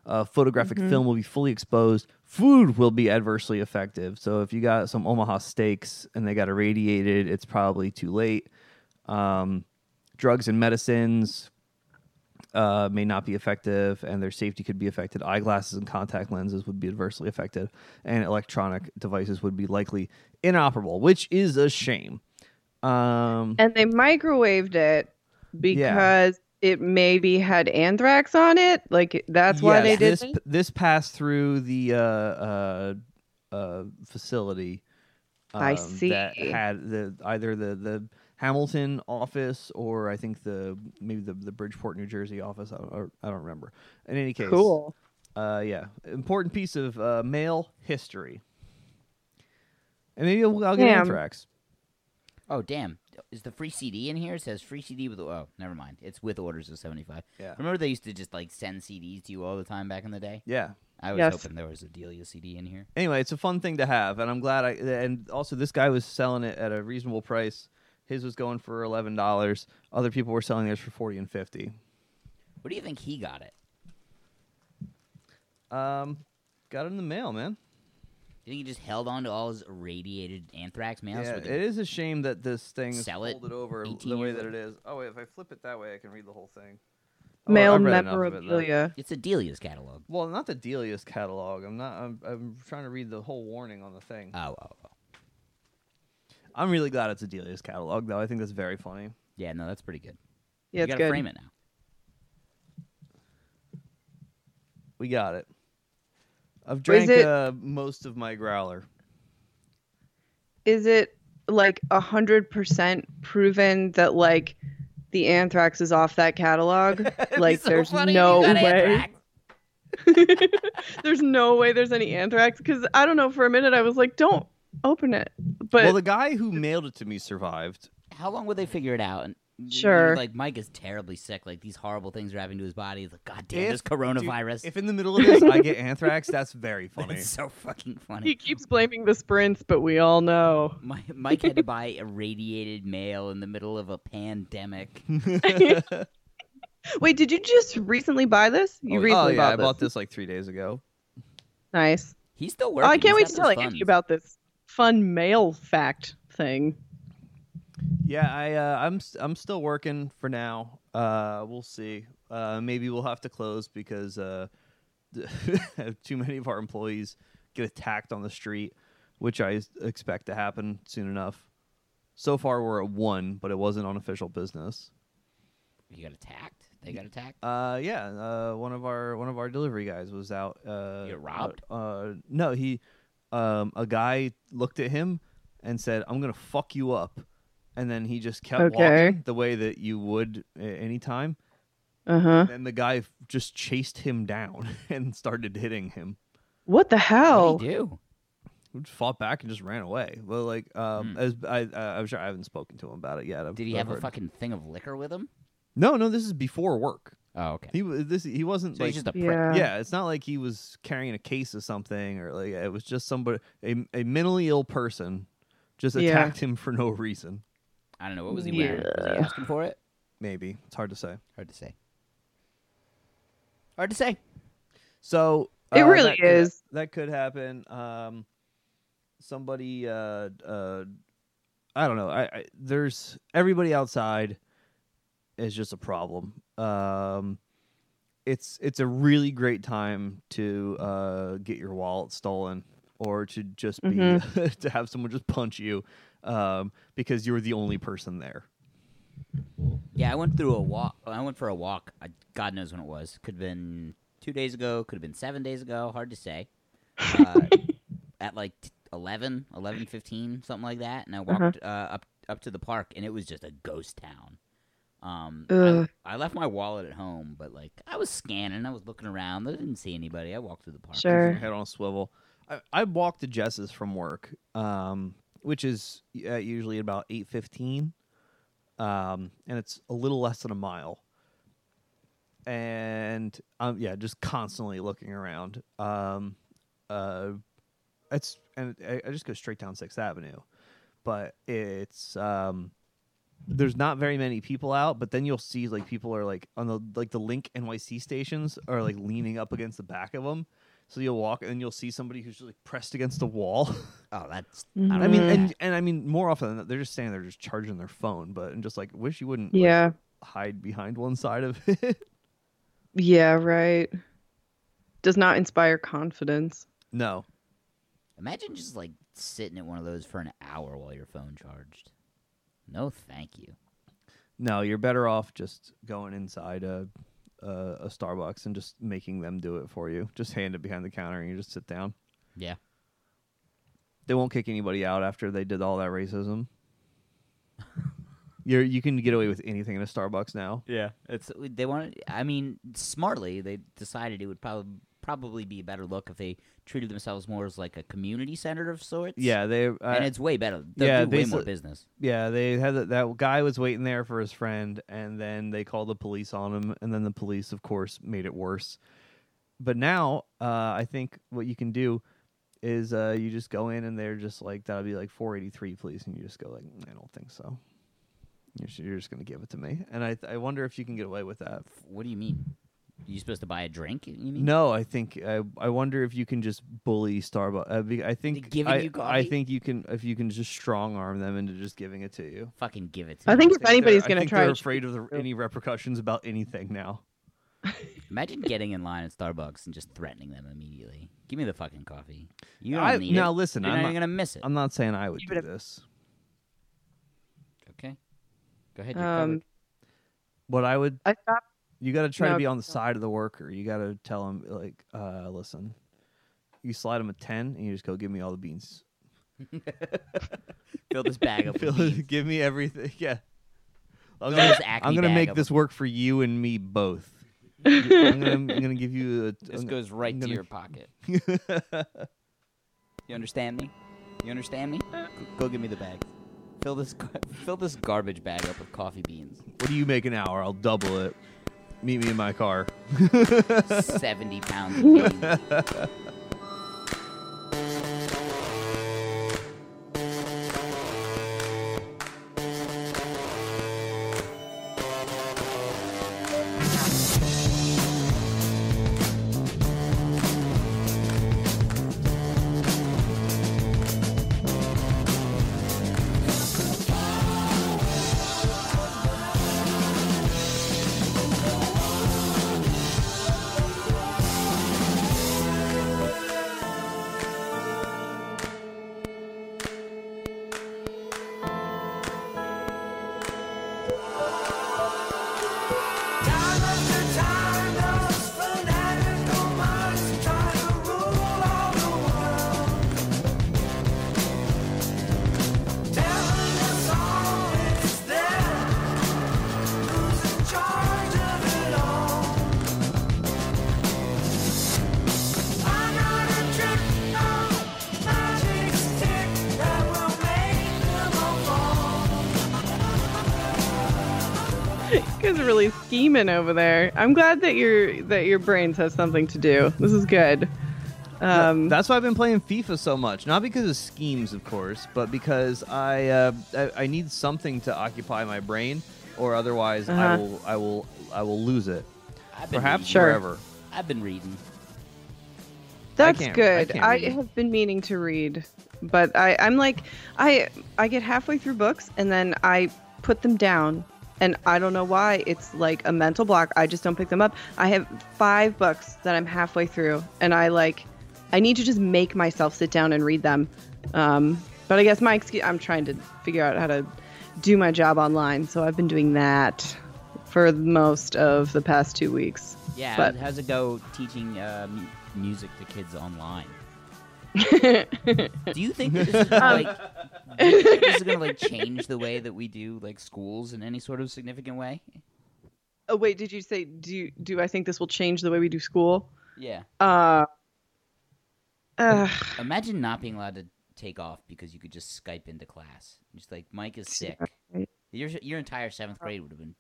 Uh, photographic film will be fully exposed. Food will be adversely affected. So if you got some Omaha steaks and they got irradiated, it's probably too late. Um, drugs and medicines uh, may not be effective, and their safety could be affected. Eyeglasses and contact lenses would be adversely affected, and electronic devices would be likely inoperable, which is a shame. Um, And they microwaved it because it maybe had anthrax on it. Like that's why yes, they did this. it? This passed through the uh, uh, uh, facility. I um, see. That had the either the the Hamilton office or I think the maybe the the Bridgeport, New Jersey office. I don't, I don't remember. In any case, Cool. Uh, yeah, important piece of uh, mail history. And maybe I'll, I'll get Damn. anthrax. oh damn! Is the free CD in here? It says free CD with oh, never mind. It's with orders of seventy five. Yeah. Remember they used to just like send CDs to you all the time back in the day. Yeah. I was Yes. hoping there was a Delia CD in here. Anyway, it's a fun thing to have, and I'm glad I. And also, this guy was selling it at a reasonable price. His was going for eleven dollars. Other people were selling theirs for forty and fifty. What do you think he got it? Um, got it in the mail, man. You think he just held on to all his irradiated anthrax mail? so Yeah, we it a shame that this thing is Sell it folded over the way that it is. Oh wait, if I flip it that way, I can read the whole thing. Oh, Male I've read enough of it, memorabilia. It's a Delia's catalog. Well, not the Delia's catalog. I'm not. I'm, I'm trying to read the whole warning on the thing. Oh, oh, oh. I'm really glad it's a Delia's catalog, though. I think that's very funny. Yeah, no, that's pretty good. Yeah, you it's gotta good. frame it now. We got it. I've drank it- uh, most of my growler. Is it like a hundred percent proven that like the anthrax is off that catalog? like there's no way. there's no way there's any anthrax because I don't know. For a minute, I was like, "Don't open it," but well, the guy who mailed it to me survived. How long would they figure it out? And Sure. Like Mike is terribly sick. Like these horrible things are happening to his body. He's like, God damn, If- this coronavirus. If in the middle of this I get anthrax, that's very funny. It's so fucking funny. he keeps blaming the sprints, but we all know. My, Mike had to buy irradiated mail in the middle of a pandemic. Wait, did you just recently buy this? You oh, recently oh, yeah, bought I this. bought this like three days ago. Nice. He's still Oh, working. I can't wait He's to got tell those Andy funds. about this fun mail fact thing. Yeah, I uh, I'm s- I'm still working for now. Uh, we'll see. Uh, maybe we'll have to close because uh, too many of our employees get attacked on the street, which I expect to happen soon enough. So far, we're at one, but it wasn't on official business. You got attacked? They got attacked? Uh, yeah, uh, one of our one of our delivery guys was out. Uh, You get robbed? Uh, uh, no, he, um, a guy looked at him and said, "I'm gonna fuck you up," and then he just kept Okay. walking the way that you would a- anytime. Uh huh. And the guy f- just chased him down and started hitting him. What the hell? What do you do? He just fought back and just ran away. Well, like, um, Hmm. as I, I, I'm sure I haven't spoken to him about it yet. I've- Did he I've have a heard- fucking thing of liquor with him? No, no. This is before work. Oh, okay. He was this. He wasn't So like he's just a prick. Yeah. yeah, it's not like he was carrying a case of something or like it was just somebody a, a mentally ill person just Yeah. attacked him for no reason. I don't know. What was he wearing? Was he asking for it? Maybe it's hard to say. Hard to say. Hard to say. So It uh, really that could- is. that could happen. Um, somebody, uh, uh, I don't know. I, I there's everybody outside is just a problem. Um, it's it's a really great time to uh, get your wallet stolen or to just be to have someone just punch you um, because you're the only person there. Yeah, I went through a walk. I went for a walk. I, God knows when it was. Could have been two days ago. Could have been seven days ago. Hard to say. Uh, at like t- 11, 11, 15, something like that. And I walked uh, up up to the park, and it was just a ghost town. Um, I, I left my wallet at home, but like I was scanning, I was looking around. I didn't see anybody. I walked through the park. Sure. head on a swivel. I, I walk to Jess's from work, um, which is uh, usually about eight fifteen, um, and it's a little less than a mile. And um, yeah, just constantly looking around. Um, uh, it's and I, I just go straight down Sixth Avenue, but it's um, there's not very many people out. But then you'll see like people are like on the like the Link NYC stations are like leaning up against the back of them. So you'll walk and then you'll see somebody who's just like pressed against the wall. Oh, that's. Mhm. don't I mean, and and I mean, more often than not, they're just standing there, just charging their phone. But and just like wish you wouldn't, like, Yeah. hide behind one side of it. Yeah, right. Does not inspire confidence. no, imagine just like sitting at one of those for an hour while your phone charged. No, thank you. no, you're better off just going inside a, a a Starbucks and just making them do it for you. Just hand it behind the counter and you just sit down. Yeah. They won't kick anybody out after they did all that racism. You're you can get away with anything in a Starbucks now. Yeah, it's they wanted. I mean, smartly they decided it would probably probably be a better look if they treated themselves more as like a community center of sorts. Yeah, they. Uh, and it's way better. They'll yeah, do way more business. Yeah, they had that, that guy was waiting there for his friend, and then they called the police on him, and then the police, of course, made it worse. But now, uh, I think what you can do is uh, you just go in, and they're just like, "That'll be like 483, please," and you just go like, "I don't think so." You're, just- you're just gonna give it to me, and I I wonder if you can get away with that. What do you mean? You supposed to buy a drink? You mean? No, I think I, I wonder if you can just bully Starbucks. Uh, I think giving I, you I think you can if you can just strong arm them into just giving it to you. Fucking give it to me. I me. think if anybody's gonna try, they're afraid of the, any repercussions about anything now. Imagine getting in line at Starbucks and just threatening them immediately. Give me the fucking coffee. You don't I- need now it. listen, You're I'm not not- gonna miss it. I'm not saying I would Give do it this. okay. Go ahead. You're Um. What I would I stopped. You got to try No, to be on the side of the worker. You got to tell him like, uh, listen, you slide him a ten, and you just go give me all the beans. Fill this bag up with beans. give me everything. Yeah. I'm gonna, I'm gonna make up this with- work for you and me both. I'm gonna, I'm gonna give you a. This I'm goes right I'm to gonna- your pocket. You understand me? You understand me? Go, go give me the bag. Fill this fill this garbage bag up with coffee beans. What do you make an hour? I'll double it. Meet me in my car. Seventy pounds really scheming over there. I'm glad that your that your brains has something to do. This is good. Um, That's why I've been playing FIFA so much. Not because of schemes, of course, but because I uh, I, I need something to occupy my brain, or otherwise I Uh-huh. will I will I will lose it. I've been Perhaps reading. Sure. forever. I've been reading. That's can't- I good. can't I, read. have been meaning to read, but I, I'm like, I I get halfway through books and then I put them down, and I don't know why. It's like a mental block. I just don't pick them up. I have five books that I'm halfway through, and I like, I need to just make myself sit down and read them. Um, but I guess my excuse, I'm trying to figure out how to do my job online, so I've been doing that for most of the past two weeks. Yeah. But- how's it go teaching uh, music to kids online? do you think that this is gonna, like do you think this is gonna like change the way that we do like schools in any sort of significant way? Oh wait, did you say do do I think this will change the way we do school? Yeah. Uh, uh Imagine not being allowed to take off because you could just Skype into class. Just like Mike is sick. Your your entire seventh grade would have been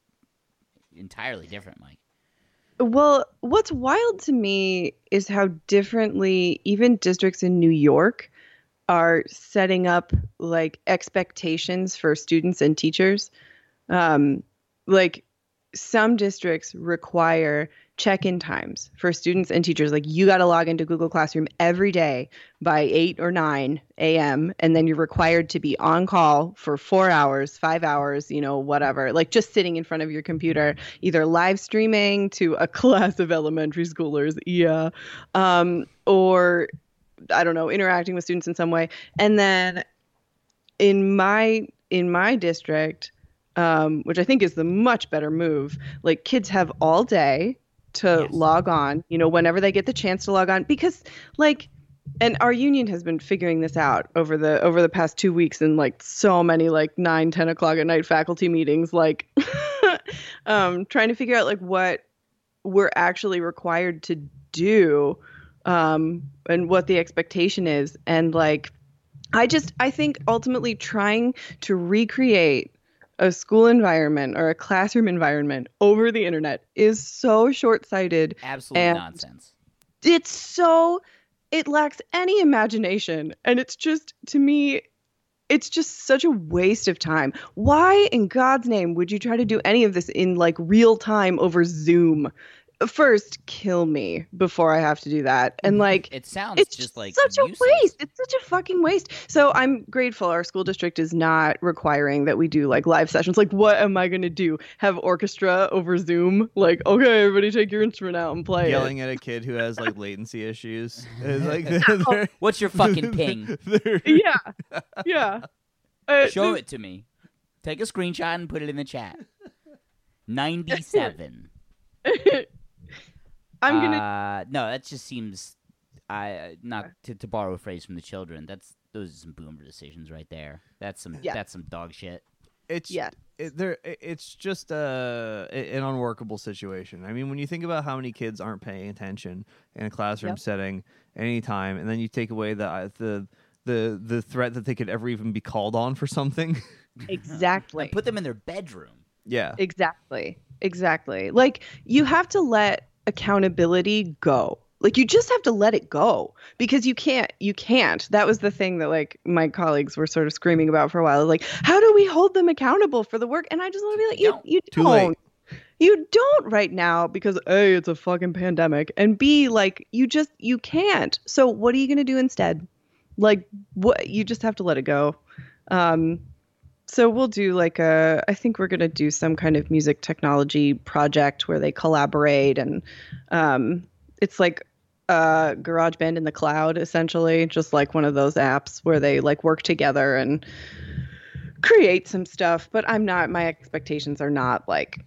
entirely different, Mike. Well, what's wild to me is how differently even districts in New York are setting up like expectations for students and teachers. Um, like some districts require check-in times for students and teachers. Like you got to log into google classroom every day by 8 or 9 a.m and then you're required to be on call for four hours five hours you know whatever. Like just sitting in front of your computer either live streaming to a class of elementary schoolers yeah um, or i don't know interacting with students in some way. And then in my in my district um, which I think is the much better move. Like kids have all day to Yes. log on, you know, whenever they get the chance to log on, because like, and our union has been figuring this out over the over the past two weeks in like so many like nine, ten o'clock at night faculty meetings, like um, trying to figure out like what we're actually required to do um, and what the expectation is, and like. I just I think ultimately trying to recreate a school environment or a classroom environment over the internet is so short-sighted. Absolute nonsense. It's so it lacks any imagination and it's just to me it's just such a waste of time. Why in God's name would you try to do any of this in like real time over Zoom? First kill me before I have to do that. And like It sounds it's just like such a waste. It's such a fucking waste. So I'm grateful our school district is not requiring that we do like live sessions. Like, what am I gonna do? Have orchestra over Zoom? Like, okay, everybody take your instrument out and play. it. Yelling at a kid who has like latency issues. It's like they're- What's your fucking ping? Yeah, yeah. Uh, Show it to me. Take a screenshot and put it in the chat. 97. I'm gonna. Uh, no, that just seems. I not to, to borrow a phrase from the children. That's those are some boomer decisions right there. That's some Yeah. that's some dog shit. it's Yeah. it, there it's just uh, a an unworkable situation. I mean, when you think about how many kids aren't paying attention in a classroom Yep. setting anytime, and then you take away the uh, the the the threat that they could ever even be called on for something. exactly. Put them in their bedroom. yeah, Exactly. Exactly. Like you have to let accountability go. Like you just have to let it go because you can't you can't. That was the thing that like my colleagues were sort of screaming about for a while. Like, how do we hold them accountable for the work? And I just want to be like, you Don't. you don't. You don't right now because A, it's a fucking pandemic. And B, like you just you can't. So what are you gonna do instead? Like what you just have to let it go. Um so we'll do like a I think we're gonna do some kind of music technology project where they collaborate and um it's like uh GarageBand in the cloud essentially, just like one of those apps where they like work together and create some stuff. But I'm not my expectations are not like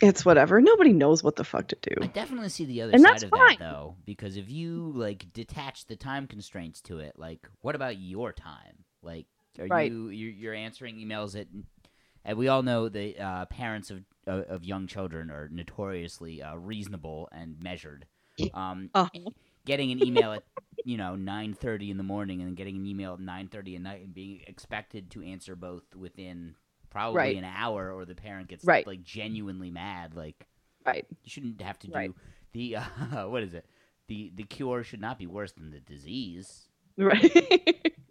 it's whatever. Nobody knows what the fuck to do. I definitely see the other And side that's of fine. that though, because if you like detach the time constraints to it, like what about your time? Like, are Right. you you're, answering emails at? And we all know that uh, parents of of of young children are notoriously uh, reasonable and measured. Um, Uh-huh. getting an email at you know nine thirty in the morning and then getting an email at nine thirty at night and being expected to answer both within probably Right. an hour, or the parent gets Right. like genuinely mad, like. Right. You shouldn't have to do Right. the uh, what is it? The the cure should not be worse than the disease. Right.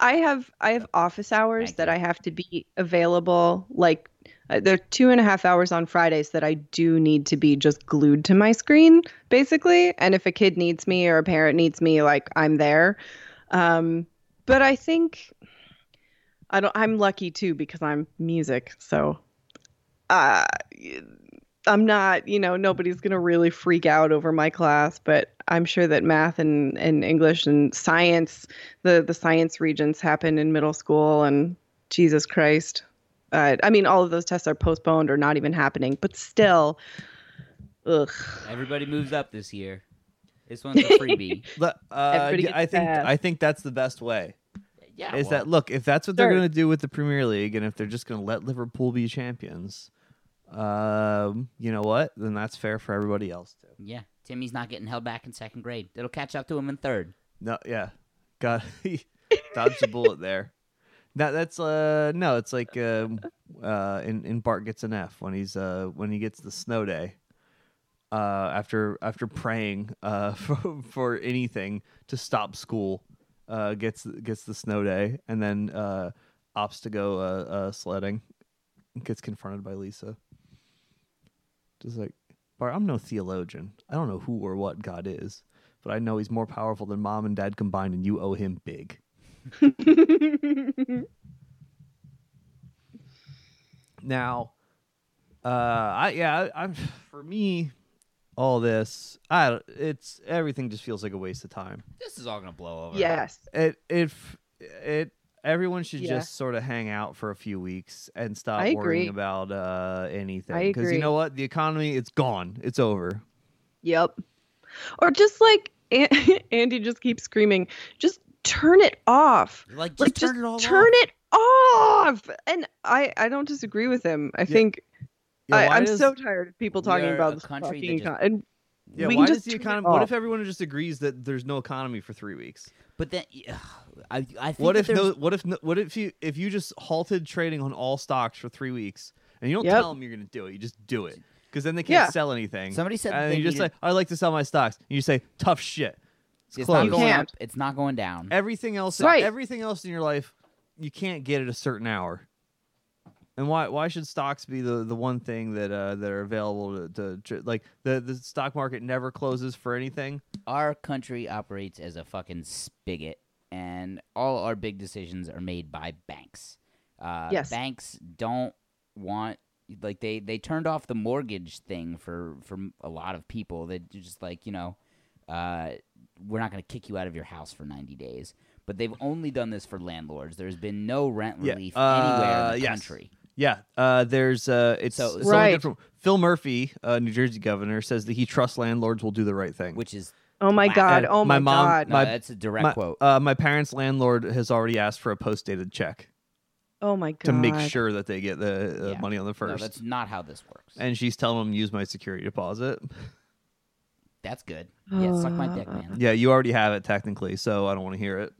I have I have office hours Thank that you. I have to be available. Like uh, there are two and a half hours on Fridays that I do need to be just glued to my screen, basically. And if a kid needs me or a parent needs me, like I'm there. Um, but I think I don't. I'm lucky too because I'm music, so uh, I'm not. You know, nobody's gonna really freak out over my class, but I'm sure that math and, and English and science, the the science Regents happen in middle school, and Jesus Christ. Uh, I mean, all of those tests are postponed or not even happening, but still, ugh. Everybody moves up this year. This one's a freebie. Le- uh, yeah, I think fast. I think that's the best way. yeah, is well, that look if that's what they're going to do with the Premier League, and if they're just going to let Liverpool be champions, um, you know what? Then that's fair for everybody else too. yeah? Timmy's not getting held back in second grade. It'll catch up to him in third. No, yeah, got dodged a bullet there. That that's uh no, it's like um uh in in Bart gets an F when he's uh when he gets the snow day. Uh, after after praying uh for, for anything to stop school, uh gets gets the snow day and then uh opts to go uh, uh sledding, gets confronted by Lisa. Just like Bart, I'm no theologian. I don't know who or what God is, but I know he's more powerful than mom and dad combined, and you owe him big. Now, uh, I yeah, I, I'm for me, all this, I it's everything just feels like a waste of time. This is all gonna blow over. yes. It if it everyone should Yeah. just sort of hang out for a few weeks and stop I worrying agree. about uh anything Because you know what the economy it's gone it's over Yep. Or just like An- Andy just keeps screaming, just turn it off. Like just like turn just it all turn off. it off. And I I don't disagree with him. I think Yeah, I, i'm so tired of people talking about a this country that just- econ- and yeah we why can does just the economy what if everyone just agrees that there's no economy for three weeks But then, I I think What if no? What if no, what if you if you just halted trading on all stocks for three weeks and you don't Yep. tell them you're going to do it, you just do it because then they can't Yeah. sell anything. Somebody said and they you just needed- say, "I like to sell my stocks." And you say, "Tough shit." It's, it's closed. not going can't. up. It's not going down. Everything else, Right. everything else in your life, you can't get at a certain hour. And why why should stocks be the, the one thing that uh, that are available to, to like the the stock market never closes for anything? Our country operates as a fucking spigot, and all our big decisions are made by banks. Uh, Yes. Banks don't want like they they turned off the mortgage thing for for a lot of people. They just like you know, uh, we're not going to kick you out of your house for ninety days. But they've only done this for landlords. There's been no rent Yeah, relief uh, anywhere in the yes. country. Yeah, uh, there's uh, it's, So- it's Right. Phil Murphy, uh, New Jersey governor, says that he trusts landlords will do the right thing. Which is Oh my Wow. god. Oh my, my mom- god. no, My- that's a direct my, quote. uh, my parents' landlord has already asked for a post dated check oh my god. to make sure that they get the uh, Yeah. money on the first. no, first. that's not how this works. and she's telling them use my security deposit. That's good. Yeah, suck my dick, man. Yeah, you already have it technically, so I don't want to hear it.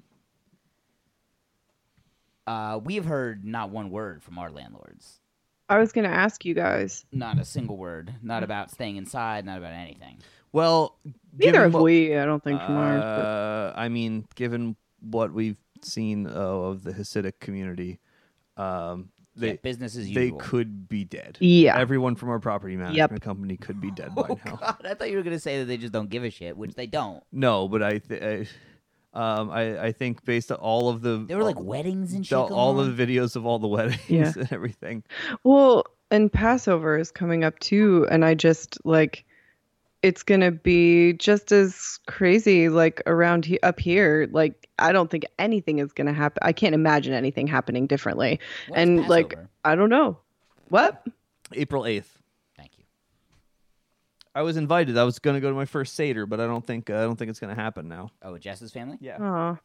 Uh, we have heard not one word from our landlords. I was gonna ask you guys. Not a single word. Not about staying inside. Not about anything. Well, Neither given have what- we. I don't think from ours. But... Uh, I mean, given what we've seen uh, of the Hasidic community, um, they yeah, business as they could be dead. Yeah. everyone from our property management company could be dead by Oh now. God! I thought you were gonna say that they just don't give a shit, which they don't. No, but I, th- I, um, I, I think based on all of the There were like all, weddings and shit. the- all on. of the videos of all the weddings Yeah. and everything. Well, and Passover is coming up too, and I just like it's gonna be just as crazy like around he- up here. Like I don't think anything is gonna happen. I can't imagine anything happening differently. What's and like I don't know what. April eighth. Thank you. I was invited. I was going to go to my first seder, but I don't think I don't think it's going to happen now. Oh, Jess's family. Yeah. Aw.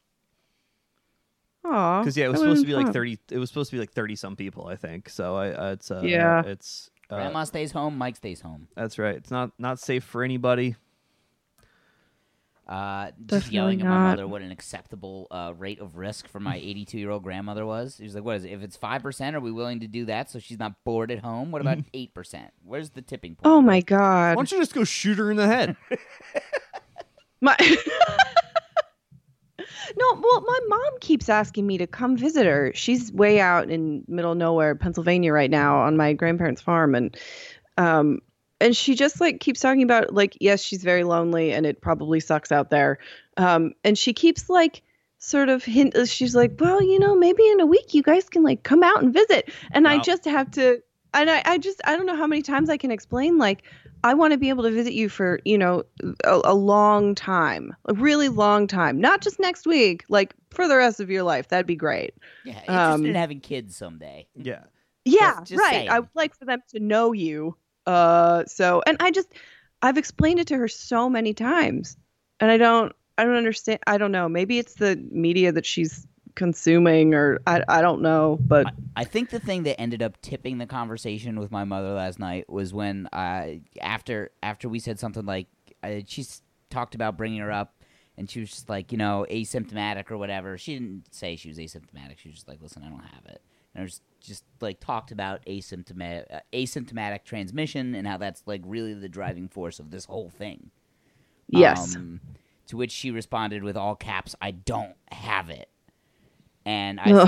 Aw. Because yeah, it was supposed to be been like thirty. It was supposed to be like thirty some people, I think. So I, uh, it's uh, Yeah. it's uh, Grandma stays home. Mike stays home. that's right. It's not not safe for anybody. Uh, just Definitely yelling at my not. mother what an acceptable uh, rate of risk for my 82 year old grandmother was. She was like, "What is it? If it's five percent, are we willing to do that so she's not bored at home? What about eight percent? Where's the tipping point?" Oh my god. Why god. don't you just go shoot her in the head? My No, well, my mom keeps asking me to come visit her. She's way out in middle nowhere, Pennsylvania right now on my grandparents' farm and um and she just like keeps talking about like yes, she's very lonely and it probably sucks out there. Um and she keeps like sort of hint she's like, "Well, you know, maybe in a week you guys can like come out and visit." And I just have to and I, I just I don't know how many times I can explain like I want to be able to visit you for, you know, a, a long time, a really long time, not just next week, like for the rest of your life. That'd be great. Yeah, interested Um, in having kids someday. yeah. Yeah, just right. saying. I would like for them to know you. Uh, so, and I just, I've explained it to her so many times, and I don't, I don't understand. I don't know. Maybe it's the media that she's consuming, or I, I don't know. But I think the thing that ended up tipping the conversation with my mother last night was when I after after we said something like uh, she talked about bringing her up and she was just like you know asymptomatic or whatever. She didn't say she was asymptomatic. She was just like, listen, I don't have it. And I was just like talked about asymptomatic uh, asymptomatic transmission and how that's like really the driving force of this whole thing. yes, Um, to which she responded with all caps, "I don't have it." And I Ugh.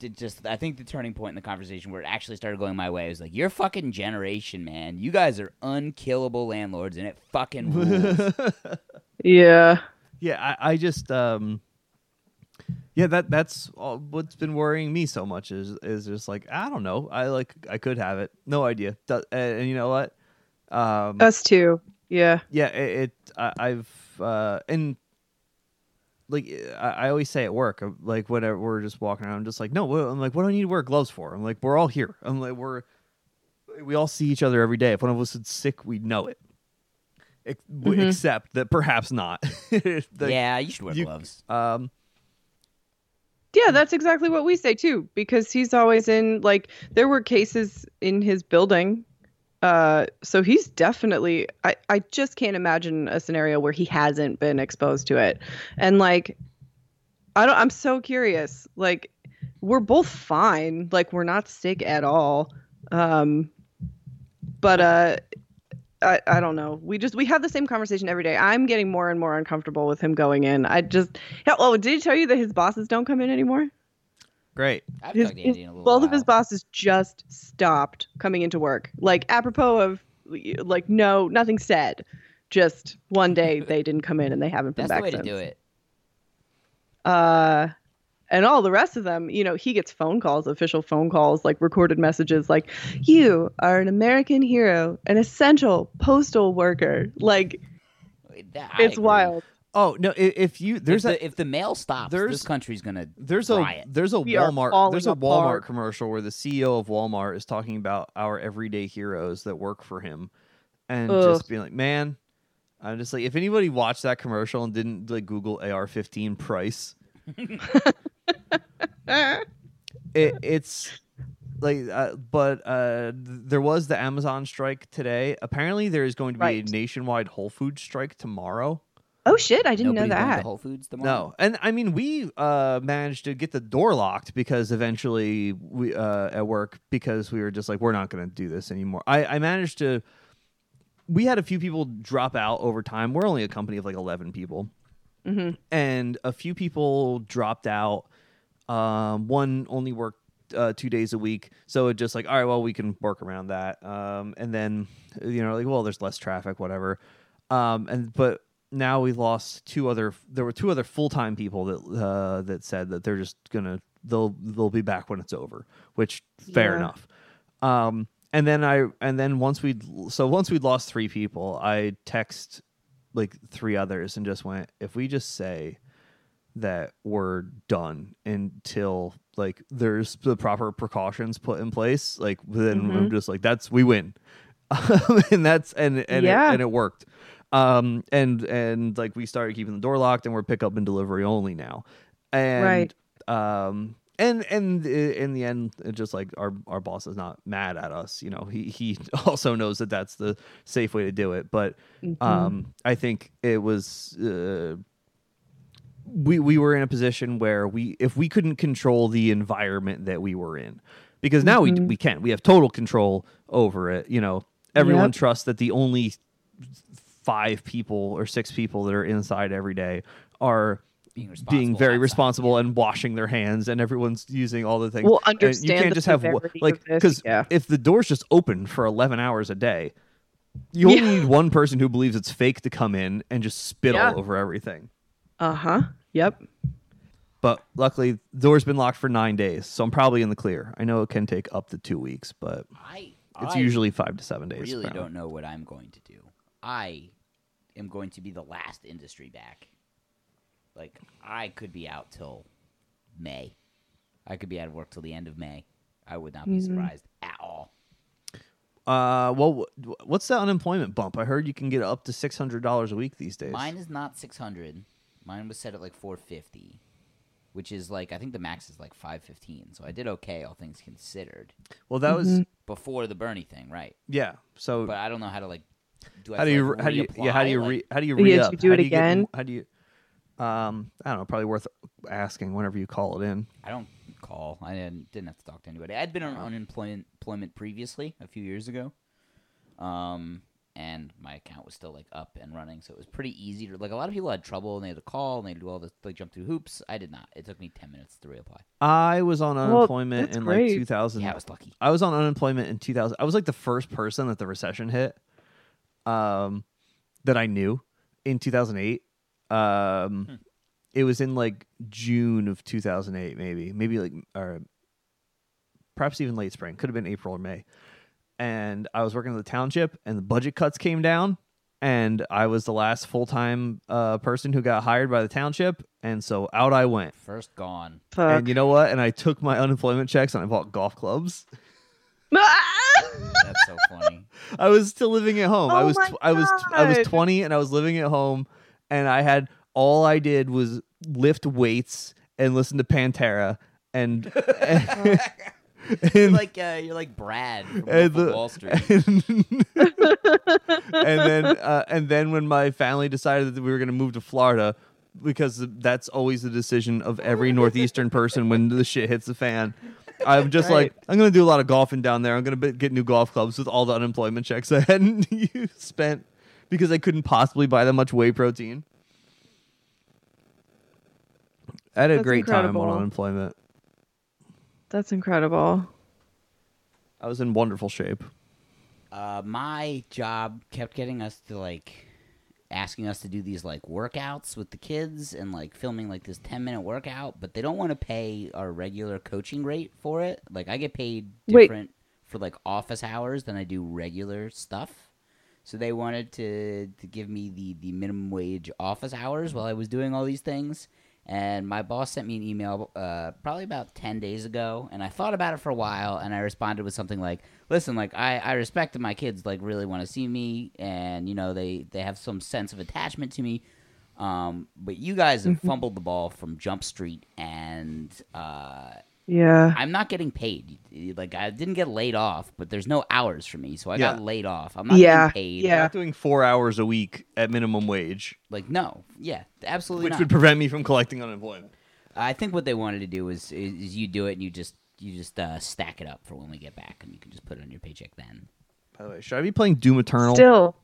said, just I think the turning point in the conversation where it actually started going my way was like, "Your fucking generation, man. You guys are unkillable landlords, and it fucking rules." yeah, Yeah, I, I just um yeah, that that's all, what's been worrying me so much is is just like I don't know. I like I could have it. No idea. Do- and, and you know what? Um us too. Yeah, yeah, it, it I, I've uh and like I, I always say at work, like whenever we're just walking around, I'm just like, no, I'm like, what do I need to wear gloves for? I'm like, we're all here. I'm like, we're we all see each other every day. If one of us is sick, we know it. Ex- w- Mhm. Except that perhaps not. The- yeah, you should wear you- gloves. Um, Yeah, that's exactly what we say too, because he's always in like there were cases in his building. Uh so he's definitely I, I just can't imagine a scenario where he hasn't been exposed to it. And like I don't I'm so curious. Like we're both fine. Like we're not sick at all. Um but uh I, I don't know. We just we have the same conversation every day. I'm getting more and more uncomfortable with him going in. I just oh, did he tell you that his bosses don't come in anymore? Great. I've His, talked his- Andy in a little both while. of his bosses just stopped coming into work. Like apropos of like no, nothing said. Just one day they didn't come in and they haven't been That's the back way since. to do it. Uh and all the rest of them, you know, he gets phone calls, official phone calls, like recorded messages like, You are an American hero, an essential postal worker. Like That- I it's agree. wild. Oh no! i- If you there's if a the, if the mail stops, there's- this country's gonna there's riot. a there's a We Walmart there's a Walmart apart. commercial where the CEO of Walmart is talking about our everyday heroes that work for him, and Ugh. just being like, man, I'm just like, if anybody watched that commercial and didn't like Google AR-15 price, it, it's like, uh, but uh, there was the Amazon strike today. Apparently, there is going to be Right. a nationwide Whole Food strike tomorrow. Oh shit, I didn't Nobody's know going to that. Whole Foods tomorrow. No, and I mean we uh, managed to get the door locked because eventually we uh, at work because we were just like we're not going to do this anymore. I, I managed to. We had a few people drop out over time. We're only a company of like eleven people, and a few people dropped out. Um, one only worked uh, two days a week, so it just like all right, well we can work around that. Um, and then you know like well there's less traffic, whatever. Um, and but now we lost two other. There were two other full time people that uh, that said that they're just gonna they'll they'll be back when it's over, which fair Yeah. enough. Um, and then I and then once we so once we'd lost three people, I text like three others and just went if we just say that we're done until like there's the proper precautions put in place like then Mm-hmm. i'm just like that's we win and that's and and, Yeah. it, and it worked um and and like we started keeping the door locked and we're pickup and delivery only now. And um and and in the end it just like our our boss is not mad at us you know he he also knows that that's the safe way to do it. But um i think it was uh we we were in a position where we if we couldn't control the environment that we were in because now we we can we have total control over it you know. Everyone Yep. trusts that the only five people or six people that are inside every day are Being being very outside, responsible and washing their hands and everyone's using all the things Will And you can't just have like because yeah. if the door's just open for 11 hours a day you only Yeah. need one person who believes it's fake to come in and just spit Yeah. all over everything Uh huh. Yep. but luckily, the door's been locked for nine days, so I'm probably in the clear. I know it can take up to two weeks, but I it's I usually five to seven days. really apparently. don't know what I'm going to do. I am going to be the last industry back. Like I could be out till May. I could be out of work till the end of May. I would not be surprised at all. Uh, well, what's that unemployment bump? I heard you can get up to six hundred dollars a week these days. Mine is not 600. Mine was set at like 450, which is like I think the max is like 515. So I did okay, all things considered, well, that was before the Bernie thing, right? yeah. So But I don't know how to like. Do I how do you like, how do you yeah how do you re, how do you Yeah, re did up? you do How it get m- again? how do you um I don't know probably worth asking whenever you call it in. I don't call. I didn't, didn't have to talk to anybody. I'd been on unemployment previously a few years ago, um, and my account was still like up and running, so it was pretty easy to like. A lot of people had trouble and they had to call and they had to do all this like jump through hoops. I did not. It took me ten minutes to reapply. I was on unemployment that's in great. like two thousand. Yeah, I was lucky. I was on unemployment in 2000. I was like the first person that the recession hit um, that I knew in 2008. Um, It was in like June of 2008, maybe, maybe like, or perhaps even late spring. Could have been April or May. And I was working at the township, and the budget cuts came down, and I was the last full time uh, person who got hired by the township, and so out I went. First gone. Fuck. And you know what? And I took my unemployment checks and I bought golf clubs. That's so funny. I was still living at home. I Oh was tw- I was tw- I was 20 and I was living at home and I had all I did was lift weights and listen to Pantera and and, You're like uh, you're like Brad from and the- Wall Street. and then uh, and then when my family decided that we were going to move to Florida because that's always the decision of every northeastern person when the shit hits the fan. I'm just like I'm going to do a lot of golfing down there. I'm going to get new golf clubs with all the unemployment checks I hadn't spent because I couldn't possibly buy that much whey protein. I had a That's great time on unemployment. That's incredible. I was in wonderful shape. Uh, my job kept getting us to like asking us to do these like workouts with the kids and like filming like this 10 minute workout, but they don't want to pay our regular coaching rate for it. Like I get paid Wait. different for like office hours than I do regular stuff. So they wanted to to give me the the minimum wage office hours while I was doing all these things. And my boss sent me an email uh, probably about 10 days ago, and I thought about it for a while, and I responded with something like, listen, like, I, I respect that my kids, like, really want to see me, and, you know, they, they have some sense of attachment to me, um, but you guys have fumbled the ball from Jump Street, and uh, Yeah. I'm not getting paid. Like, I didn't get laid off, but there's no hours for me, so I Yeah. got laid off. I'm not Yeah, getting paid. yeah. Not doing four hours a week at minimum wage, Like, no. Yeah, absolutely which not. would prevent me from collecting unemployment. I think what they wanted to do is, is, is you do it and you just you just uh, stack it up for when we get back, and you can just put it on your paycheck then. By the way, should I be playing Doom Eternal? Still.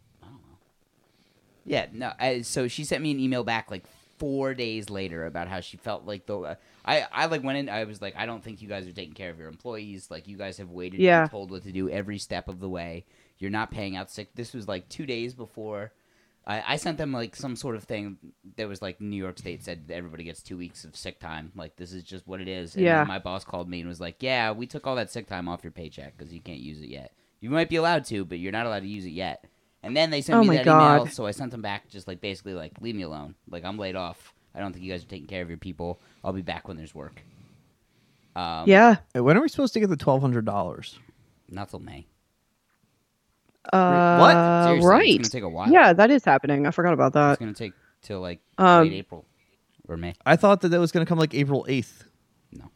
Yeah, no. I, so she sent me an email back like four days later about how she felt like the. Uh, I I like went in. I was like, I don't think you guys are taking care of your employees. Like you guys have waited Yeah. be told what to do every step of the way. You're not paying out sick. This was like two days before. I, I sent them like some sort of thing that was like New York State said everybody gets two weeks of sick time. Like this is just what it is. And Yeah. my boss called me and was like, "Yeah, we took all that sick time off your paycheck because you can't use it yet. You might be allowed to, but you're not allowed to use it yet." And then they sent Oh me my that email, God. so I sent them back just like basically like, "Leave me alone. Like I'm laid off. I don't think you guys are taking care of your people. I'll be back when there's work." Um, Yeah. Hey, when are we supposed to get the twelve hundred dollars? not till May. Uh, Seriously, it's right. gonna take a while. Yeah, that is happening. I forgot about that. It's gonna take till like Um, late April or May. I thought that that was going to come like April eighth. No.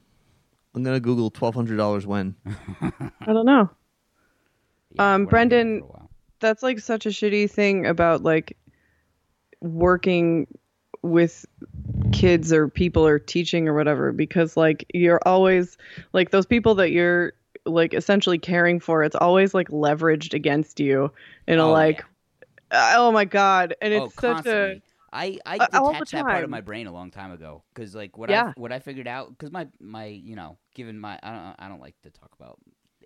I'm gonna Google twelve hundred dollars when. I don't know. Yeah, Um, we're not getting it Brendan- for a while. That's like such a shitty thing about like working with kids or people or teaching or whatever because like you're always like those people that you're like essentially caring for it's always like leveraged against you in a Oh, like yeah. oh my god and it's oh, such constantly. a I I Uh, detached that part of my brain a long time ago because like what Yeah. I what I figured out because my my you know given my I don't I don't like to talk about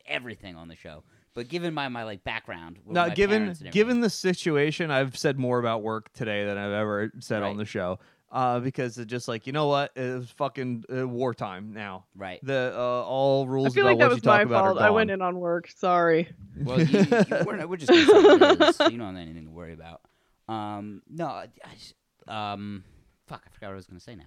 everything on the show but given my my like background with Now, my given given the situation, I've said more about work today than I've ever said on the show. Uh, because it's just like you know what, it's fucking uh, wartime now. right The uh, all I feel about like that was my fault. I went in on work. Sorry. well you, you weren't, we're just gonna say what it is. you don't have anything to worry about um no I, I um fuck I forgot what I was gonna say now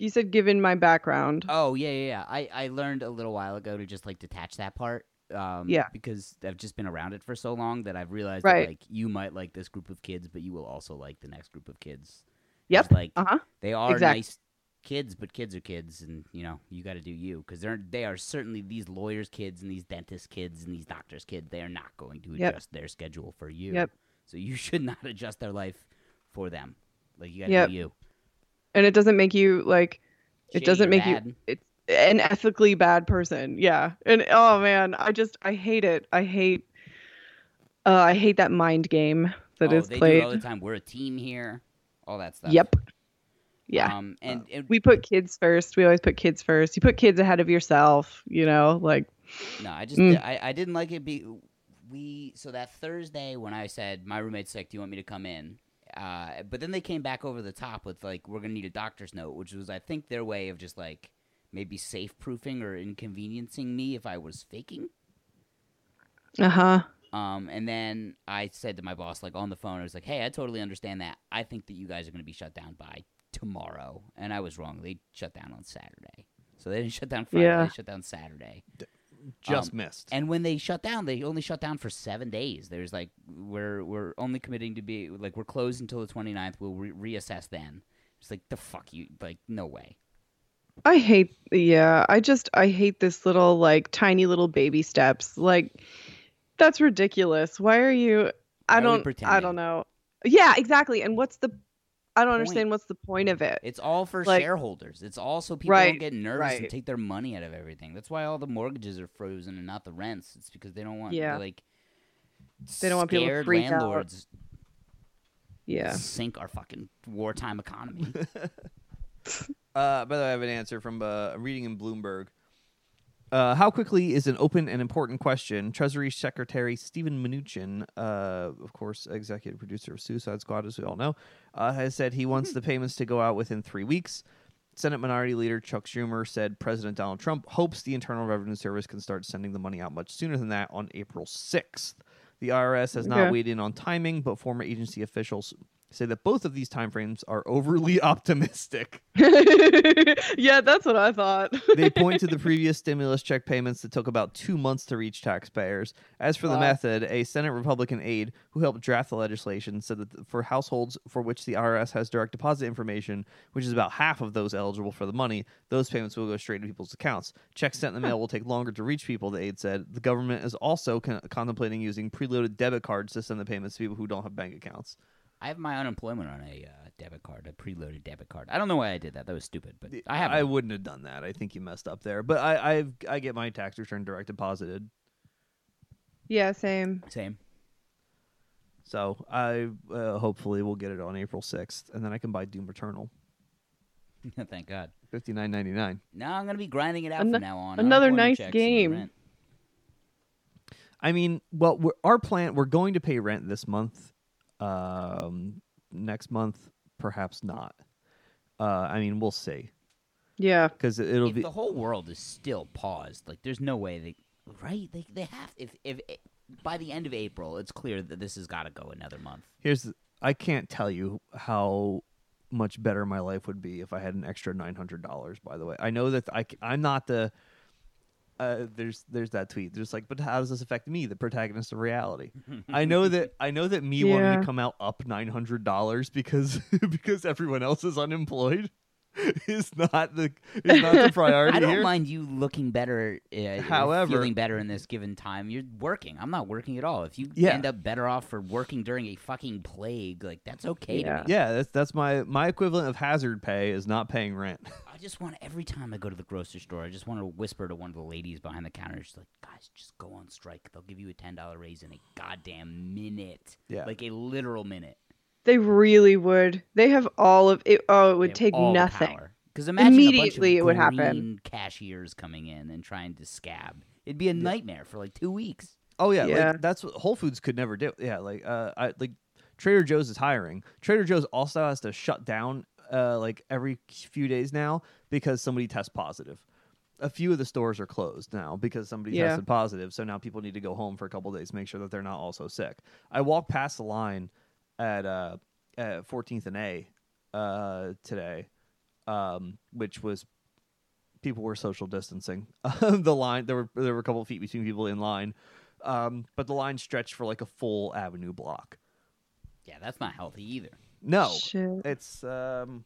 You said given my background. Oh yeah, yeah, yeah. I I learned a little while ago to just like detach that part. Um, Yeah. Because I've just been around it for so long that I've realized Right. that like you might like this group of kids, but you will also like the next group of kids. Yep. Like Uh huh. they are exact- nice kids, but kids are kids, and you know you got to do you because they're they are certainly these lawyers' kids and these dentist kids and these doctors' kids. They are not going to Yep. adjust their schedule for you. Yep. So you should not adjust their life for them. Like you got to Yep. do you. And it doesn't make you like it Shitty doesn't make bad. you it's an ethically bad person. Yeah. And oh man, I just I hate it. I hate uh I hate that mind game that oh, is they played. do all the time. We're a team here. All that stuff. Yep. Yeah. Um, and, and we put kids first. We always put kids first. You put kids ahead of yourself, you know, like no, I just Mm. I, I didn't like it. Be we so that Thursday when I said my roommate's sick, do you want me to come in? Uh, but then they came back over the top with like we're gonna need a doctor's note, which was I think their way of just like maybe safe proofing or inconveniencing me if I was faking. uh-huh. Um, and then I said to my boss, like on the phone, I was like, "Hey, I totally understand that. I think that you guys are going to be shut down by tomorrow." And I was wrong. They shut down on Saturday, so they didn't shut down Friday. Yeah. They shut down Saturday. Just Um, missed. And when they shut down, they only shut down for seven days. There's like we're we're only committing to be like we're closed until the 29th. We'll re- reassess then. It's like the fuck you like no way. I hate yeah, I just I hate this little like tiny little baby steps. Like that's ridiculous. Why are you Why I are don't I don't know. Yeah, exactly. And what's the I don't Point. understand what's the point of it. It's all for Like- shareholders. It's all so people Right, don't get nervous and take their money out of everything. That's why all the mortgages are frozen and not the rents. It's because they don't want Yeah. like They don't want people to scared freak out. landlords Yeah. sink our fucking wartime economy. Uh, by the way, I have an answer from uh, I'm reading in Bloomberg. Uh, how quickly is an open and important question? Treasury Secretary Stephen Mnuchin, uh, of course, executive producer of Suicide Squad, as we all know, uh, has said he wants the payments to go out within three weeks. Senate Minority Leader Chuck Schumer said President Donald Trump hopes the Internal Revenue Service can start sending the money out much sooner than that on April 6th. The IRS has not Okay. weighed in on timing, but former agency officials say that both of these timeframes are overly optimistic. yeah, that's what I thought. they point to the previous stimulus check payments that took about two months to reach taxpayers. As for the method, a Senate Republican aide who helped draft the legislation said that for households for which the IRS has direct deposit information, which is about half of those eligible for the money, those payments will go straight to people's accounts. Checks sent in the mail will take longer to reach people, the aide said. The government is also con- contemplating using preloaded debit cards to send the payments to people who don't have bank accounts. I have my unemployment on a uh, debit card, a preloaded debit card. I don't know why I did that. That was stupid, but I have. I wouldn't have done that. I think you messed up there. But I I've, I get my tax return direct deposited. yeah, same. Same. So I uh, hopefully will get it on April sixth, and then I can buy Doom Eternal, Thank God. fifty nine ninety nine. Now I'm gonna be grinding it out Ano- from now on. another nice game. I mean, well, we're, our plan we're going to pay rent this month. Um, next month, perhaps not. Uh, I mean, we'll see Yeah. because it'll if be. the whole world is still paused, like there's no way they, right? They they have if if it, by the end of April, it's clear that this has got to go another month. Here's the, I can't tell you how much better my life would be if I had an extra nine hundred dollars. By the way, I know that I I am not the. Uh, there's there's that tweet. There's like, but how does this affect me, the protagonist of reality? I know that I know that me wanting to come out up nine hundred dollars because because everyone else is unemployed is not the is not the priority I don't here. mind you looking better, uh, However- feeling better in this given time. You're working. I'm not working at all. If you Yeah. end up better off for working during a fucking plague, like that's okay Yeah. to me. Yeah, that's that's my my equivalent of hazard pay is not paying rent. I just want every time I go to the grocery store, I just want to whisper to one of the ladies behind the counter, just like, guys, just go on strike. They'll give you a ten dollar raise in a goddamn minute. Yeah. like a literal minute. They really would. They have all of it. Oh, it would take nothing. Because imagine Immediately a it would happen. cashiers coming in and trying to scab. It'd be a nightmare for like two weeks. Oh yeah, Yeah. like that's what Whole Foods could never do. Yeah, like uh, I like Trader Joe's is hiring. Trader Joe's also has to shut down uh like every few days now because somebody tests positive. A few of the stores are closed now because somebody Yeah. tested positive. So now people need to go home for a couple days make sure that they're not also sick. I walked past the line at uh at 14th and A uh today, um, which was people were social distancing. the line there were there were a couple of feet between people in line, um, but the line stretched for like a full avenue block. Yeah, that's not healthy either. No, Shit. it's um,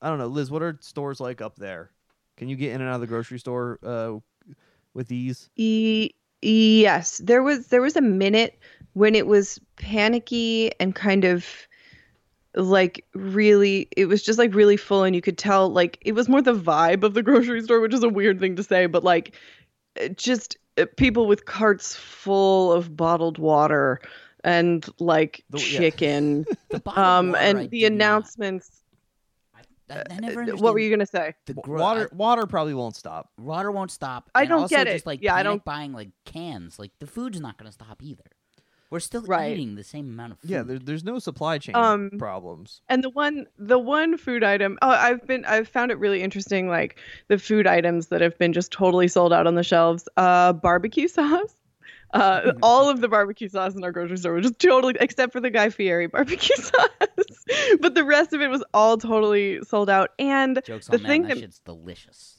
I don't know, Liz. What are stores like up there? Can you get in and out of the grocery store uh, with ease? E- yes, there was there was a minute when it was panicky and kind of like really it was just like really full and you could tell like it was more the vibe of the grocery store which is a weird thing to say but like just uh, people with carts full of bottled water and like The- yeah. chicken The um water, I and the do announcements I, I never uh, what were you going to say The W- gro- water I- water probably won't stop. water won't stop. I don't also get it. Just like Yeah, I don't- buying like cans. Like the food's not going to stop either. We're still Right. eating the same amount of food. Yeah, there, there's no supply chain Um, problems. And the one the one food item oh I've been I've found it really interesting like the food items that have been just totally sold out on the shelves. Uh barbecue sauce. Uh, all of the barbecue sauce in our grocery store was just totally except for the Guy Fieri barbecue sauce. but the rest of it was all totally sold out. And Jokes the on thing. That that- shit's delicious.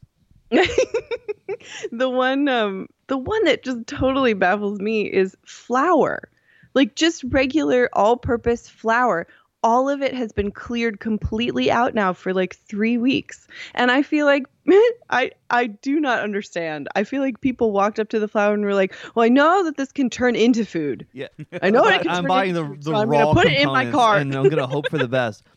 the one um the one that just totally baffles me is flour. Like just regular all-purpose flour. All of it has been cleared completely out now for like 3 weeks. And I feel like I I do not understand. I feel like people walked up to the flower and were like, "Well, I know that this can turn into food. Yeah, I know it can I'm turn buying into the food, the so I'm raw gonna put it in my car, and I'm gonna hope for the best.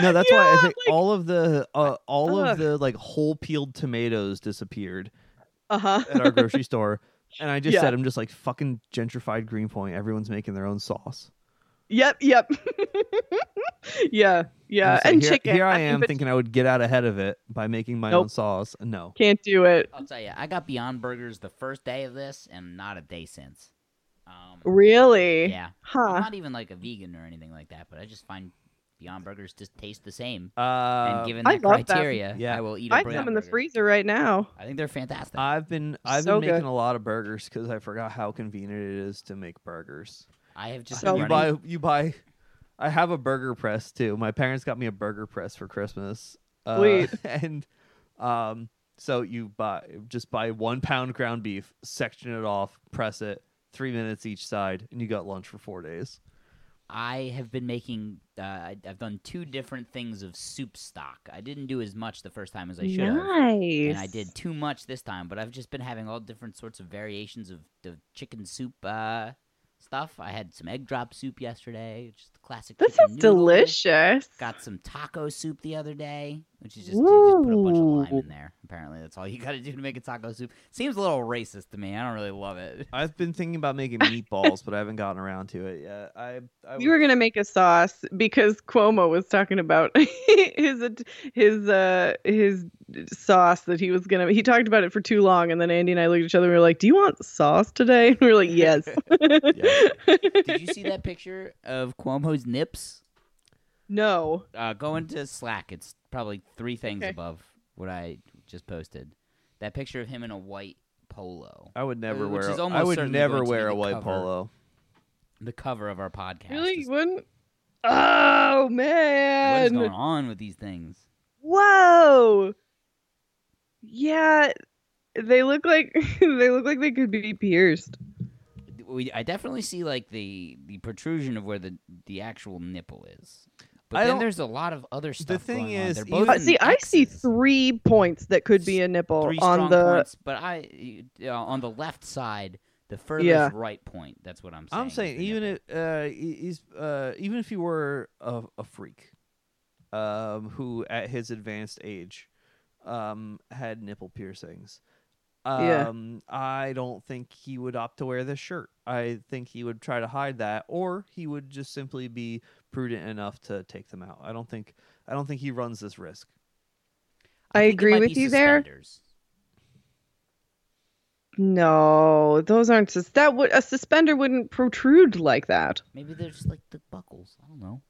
No, that's why I think like- all of the uh, all Ugh. of the like whole peeled tomatoes disappeared Uh-huh. at our grocery store, and I just Yeah. said I'm just like fucking gentrified Greenpoint. Everyone's making their own sauce. Yep, yep. yeah, yeah, So and here, chicken. Here I am but thinking I would get out ahead of it by making my own sauce. No. can't do it. I'll tell you, I got Beyond Burgers the first day of this, and not a day since. Um, Really? yeah, I'm Huh. not even like a vegan or anything like that, but I just find Beyond Burgers just taste the same. Uh, and given I that love them. criteria, Yeah. I will eat a I have them in the freezer right now. I think they're fantastic. I've been I've So been making good. a lot of burgers because I forgot how convenient it is to make burgers. I have just So you running- buy you buy. I have a burger press too. My parents got me a burger press for Christmas. Uh, Sweet. and um, so you buy just buy one pound ground beef, section it off, press it, three minutes each side, and you got lunch for four days. I have been making. Uh, I- I've done two different things of soup stock. I didn't do as much the first time as I should have. Nice. and I did too much this time. But I've just been having all different sorts of variations of the chicken soup uh, stuff. I had some egg drop soup yesterday, just the classic. Chicken sounds noodle. delicious. Got some taco soup the other day, which is just you just put a bunch of lime in there. Apparently, that's all you got to do to make a taco soup. Seems a little racist to me. I don't really love it. I've been thinking about making meatballs, but I haven't gotten around to it yet. I, I You were gonna make a sauce because Cuomo was talking about his his uh his sauce that he was gonna. He talked about it for too long, and then Andy and I looked at each other. and We were like, "Do you want sauce today?" And we were like, "Yes." Did you see that picture of Cuomo's nips? No. Uh, go into Slack. It's probably three things Okay. above what I just posted. That picture of him in a white polo. I would never Uh, which wear. is A, almost I would never going to be wear a white cover. polo. The cover of our podcast. Really? Just- You wouldn't? Oh man! what is man! going on with these things? Whoa! Yeah, they look like they look like they could be pierced. We, I definitely see like the the protrusion of where the the actual nipple is. But I then there's a lot of other stuff. The thing going on. is, They're even- both Uh, in see, I see three points that could be a nipple three on the. points, but I uh, on the left side, the furthest Yeah. right point. That's what I'm saying. I'm saying even nipple. if uh, he- he's uh, even if he were a, a freak, um, who at his advanced age, um, had nipple piercings. Yeah. Um, I don't think he would opt to wear this shirt. I think he would try to hide that, or he would just simply be prudent enough to take them out. I don't think I don't think he runs this risk. I think it agree with be you there. No, those aren't. Sus- that would a suspender wouldn't protrude like that. Maybe they're just like the buckles. I don't know.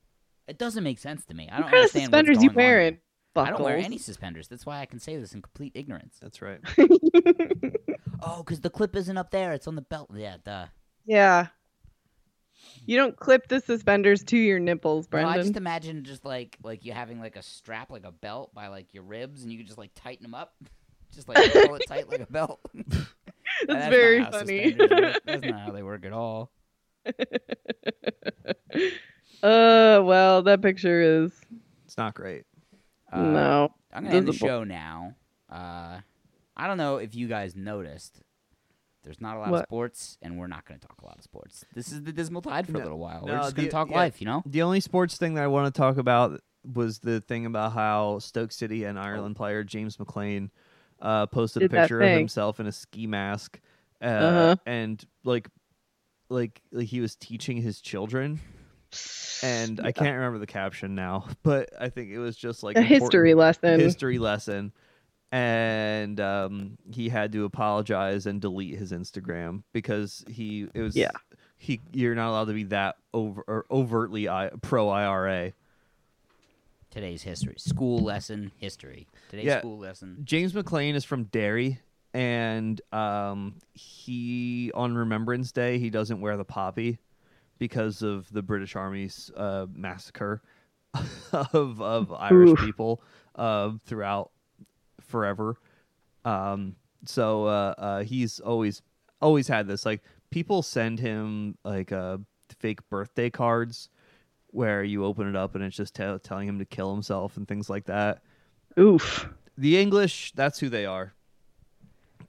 It doesn't make sense to me. I don't what kind of understand what's suspenders you going on wearing? Buckles. I don't wear any suspenders. That's why I can say this in complete ignorance. That's right. Oh, because the clip isn't up there. It's on the belt. Yeah, duh. yeah. You don't clip the suspenders to your nipples, No, I just imagine just like like you having like a strap, like a belt by like your ribs, and you can just like tighten them up, just like pull it tight like a belt. That's, not very how funny. That's not how they work at all. uh, well, that picture is It's not great. Uh, no. I'm gonna end the show now. Uh, I don't know if you guys noticed. There's not a lot of sports, and we're not going to talk a lot of sports. This is the dismal tide for No, a little while. we're just going to talk yeah. life, you know. The only sports thing that I want to talk about was the thing about how Stoke City and Ireland player James McClean uh, posted a Did that picture of himself in a ski mask, uh, Uh-huh. and like, like, like he was teaching his children. And I can't remember the caption now, but I think it was just like a important- history lesson. history lesson and um, he had to apologize and delete his instagram because he it was Yeah. he you're not allowed to be that over or overtly I, pro ira Today's history, school lesson, history. Today's Yeah. school lesson. james McClean is from derry and um, he on remembrance day he doesn't wear the poppy because of the british army's uh, massacre of of irish Oof. people uh, throughout forever. Um, so uh, uh, he's always always had this. Like people send him like uh, fake birthday cards where you open it up and it's just tell telling him to kill himself and things like that. Oof. The English, that's who they are.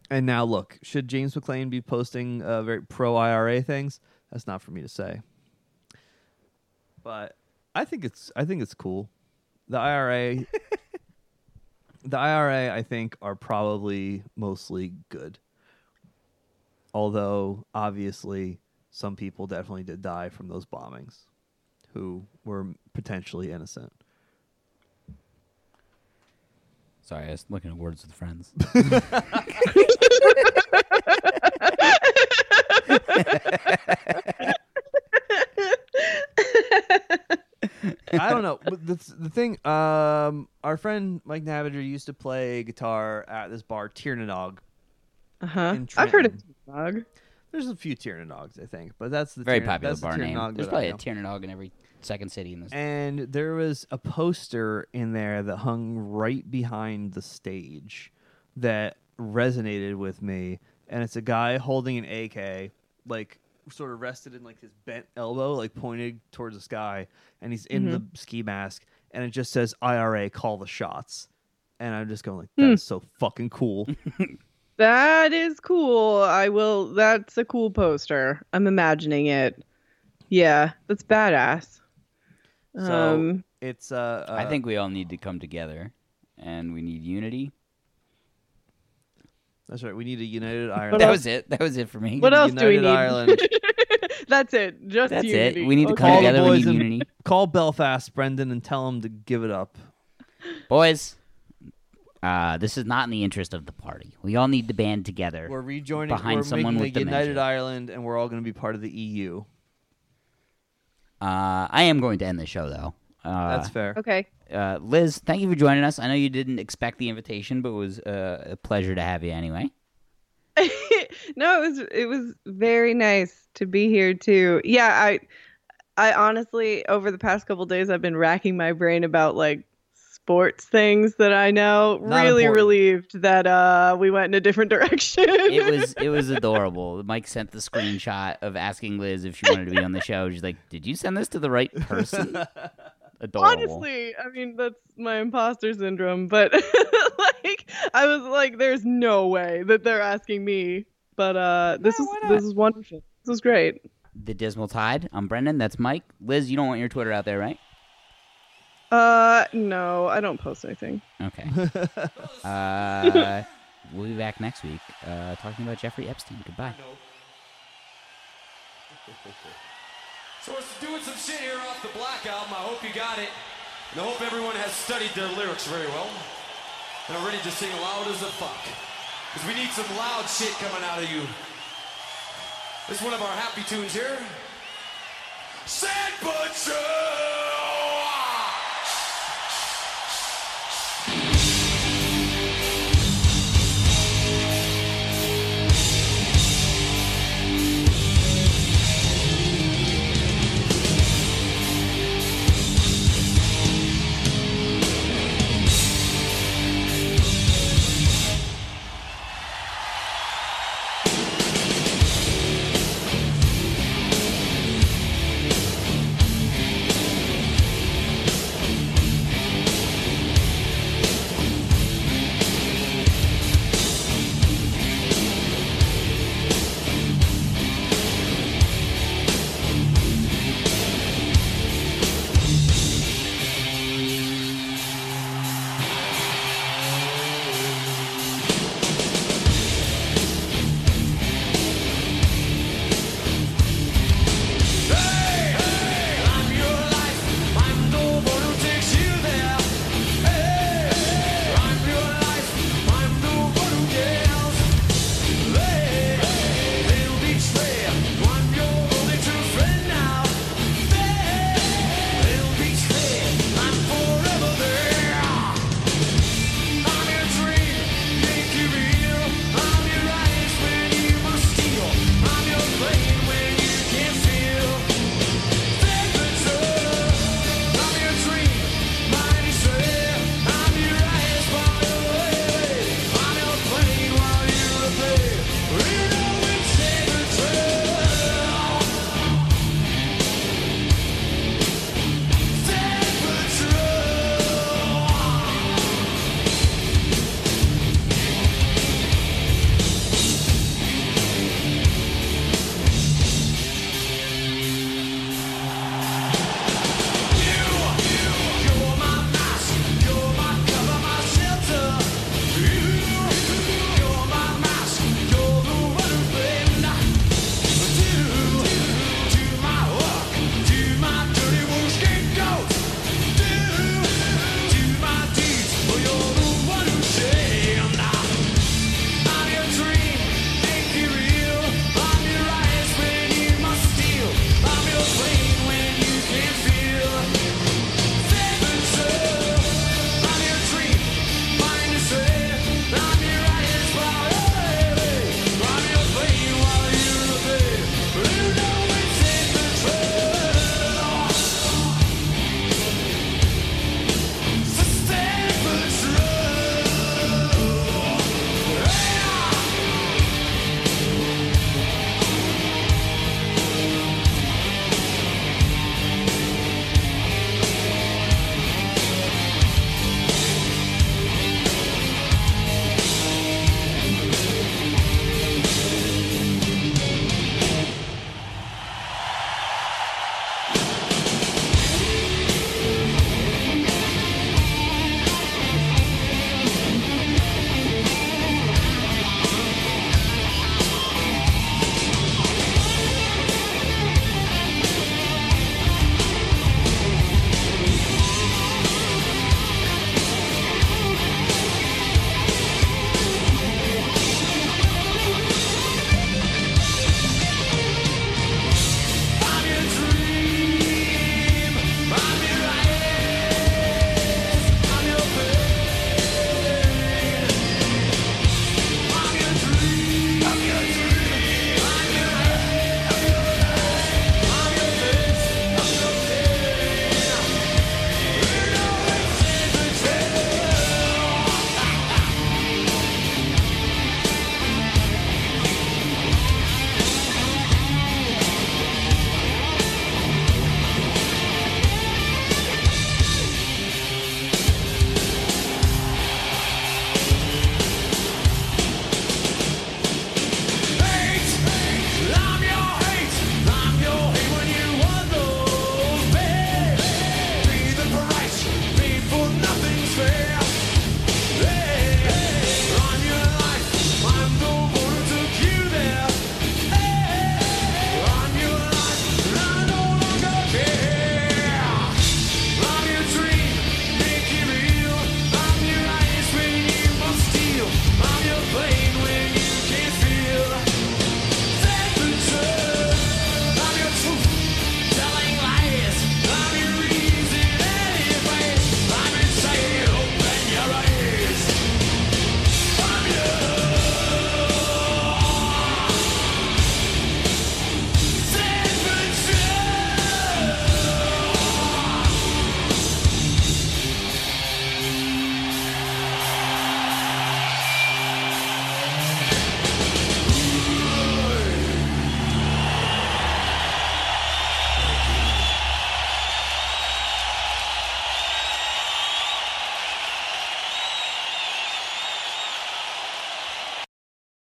And now look, should James McClean be posting uh, very pro IRA things? That's not for me to say. But I think it's I think it's cool. The IRA the IRA I think are probably mostly good. Although obviously some people definitely did die from those bombings. who were potentially innocent. Sorry, I was looking at words with friends. I don't know. But the, the thing, um, our friend Mike Navager used to play guitar at this bar, Tir na nOg. Uh huh. I've heard of Trenton. dog. There's a few Tiernadogs, I think, but that's the Very Tier- popular that's the bar name. There's probably a know. Tir na nOg in every second city in this. And there was a poster in there that hung right behind the stage that resonated with me. And it's a guy holding an AK, like sort of rested in like his bent elbow, like pointed towards the sky. And he's in the ski mask. And it just says IRA, call the shots. And I'm just going like, that's so fucking cool. That is cool. I will. That's a cool poster. I'm imagining it. Yeah, that's badass. So Um, it's uh, I uh, think we all need to come together, and we need unity. That's right. We need a united Ireland. That was it. That was it for me. What else do we need? Ireland. that's it. Just That's unity. it. We need to Okay. come Call the together. We boys need in- unity, Call Belfast, Brendan, and tell him to give it up. boys. Uh, this is not in the interest of the party. We all need to band together. We're rejoining. Behind we're someone with a united dementia. Ireland, and we're all going to be part of the EU. Uh, I am going to end the show though. Uh, That's fair. Okay. Uh, Liz, thank you for joining us. I know you didn't expect the invitation, but it was uh, a pleasure to have you anyway. no, it was it was very nice to be here too. Yeah, I I honestly over the past couple days I've been racking my brain about like sports things that I know. Not really important. relieved that uh we went in a different direction. It was it was adorable. Mike sent the screenshot of asking Liz if she wanted to be on the show. She's like, "Did you send this to the right person?" Adorable. Honestly, I mean that's my imposter syndrome, but like I was like, there's no way that they're asking me. But uh, this Yeah, is this is wonderful. This is great. the Dismal Tide. I'm Brendan. That's Mike. Liz, you don't want your Twitter out there, right? Uh, no, I don't post anything. Okay. uh, we'll be back next week uh, talking about Jeffrey Epstein. Goodbye. So we're doing some shit here off the Black Album. I hope you got it. And I hope everyone has studied their lyrics very well. And are ready to sing loud as a fuck. Because we need some loud shit coming out of you. This is one of our happy tunes here. Sand Butcher!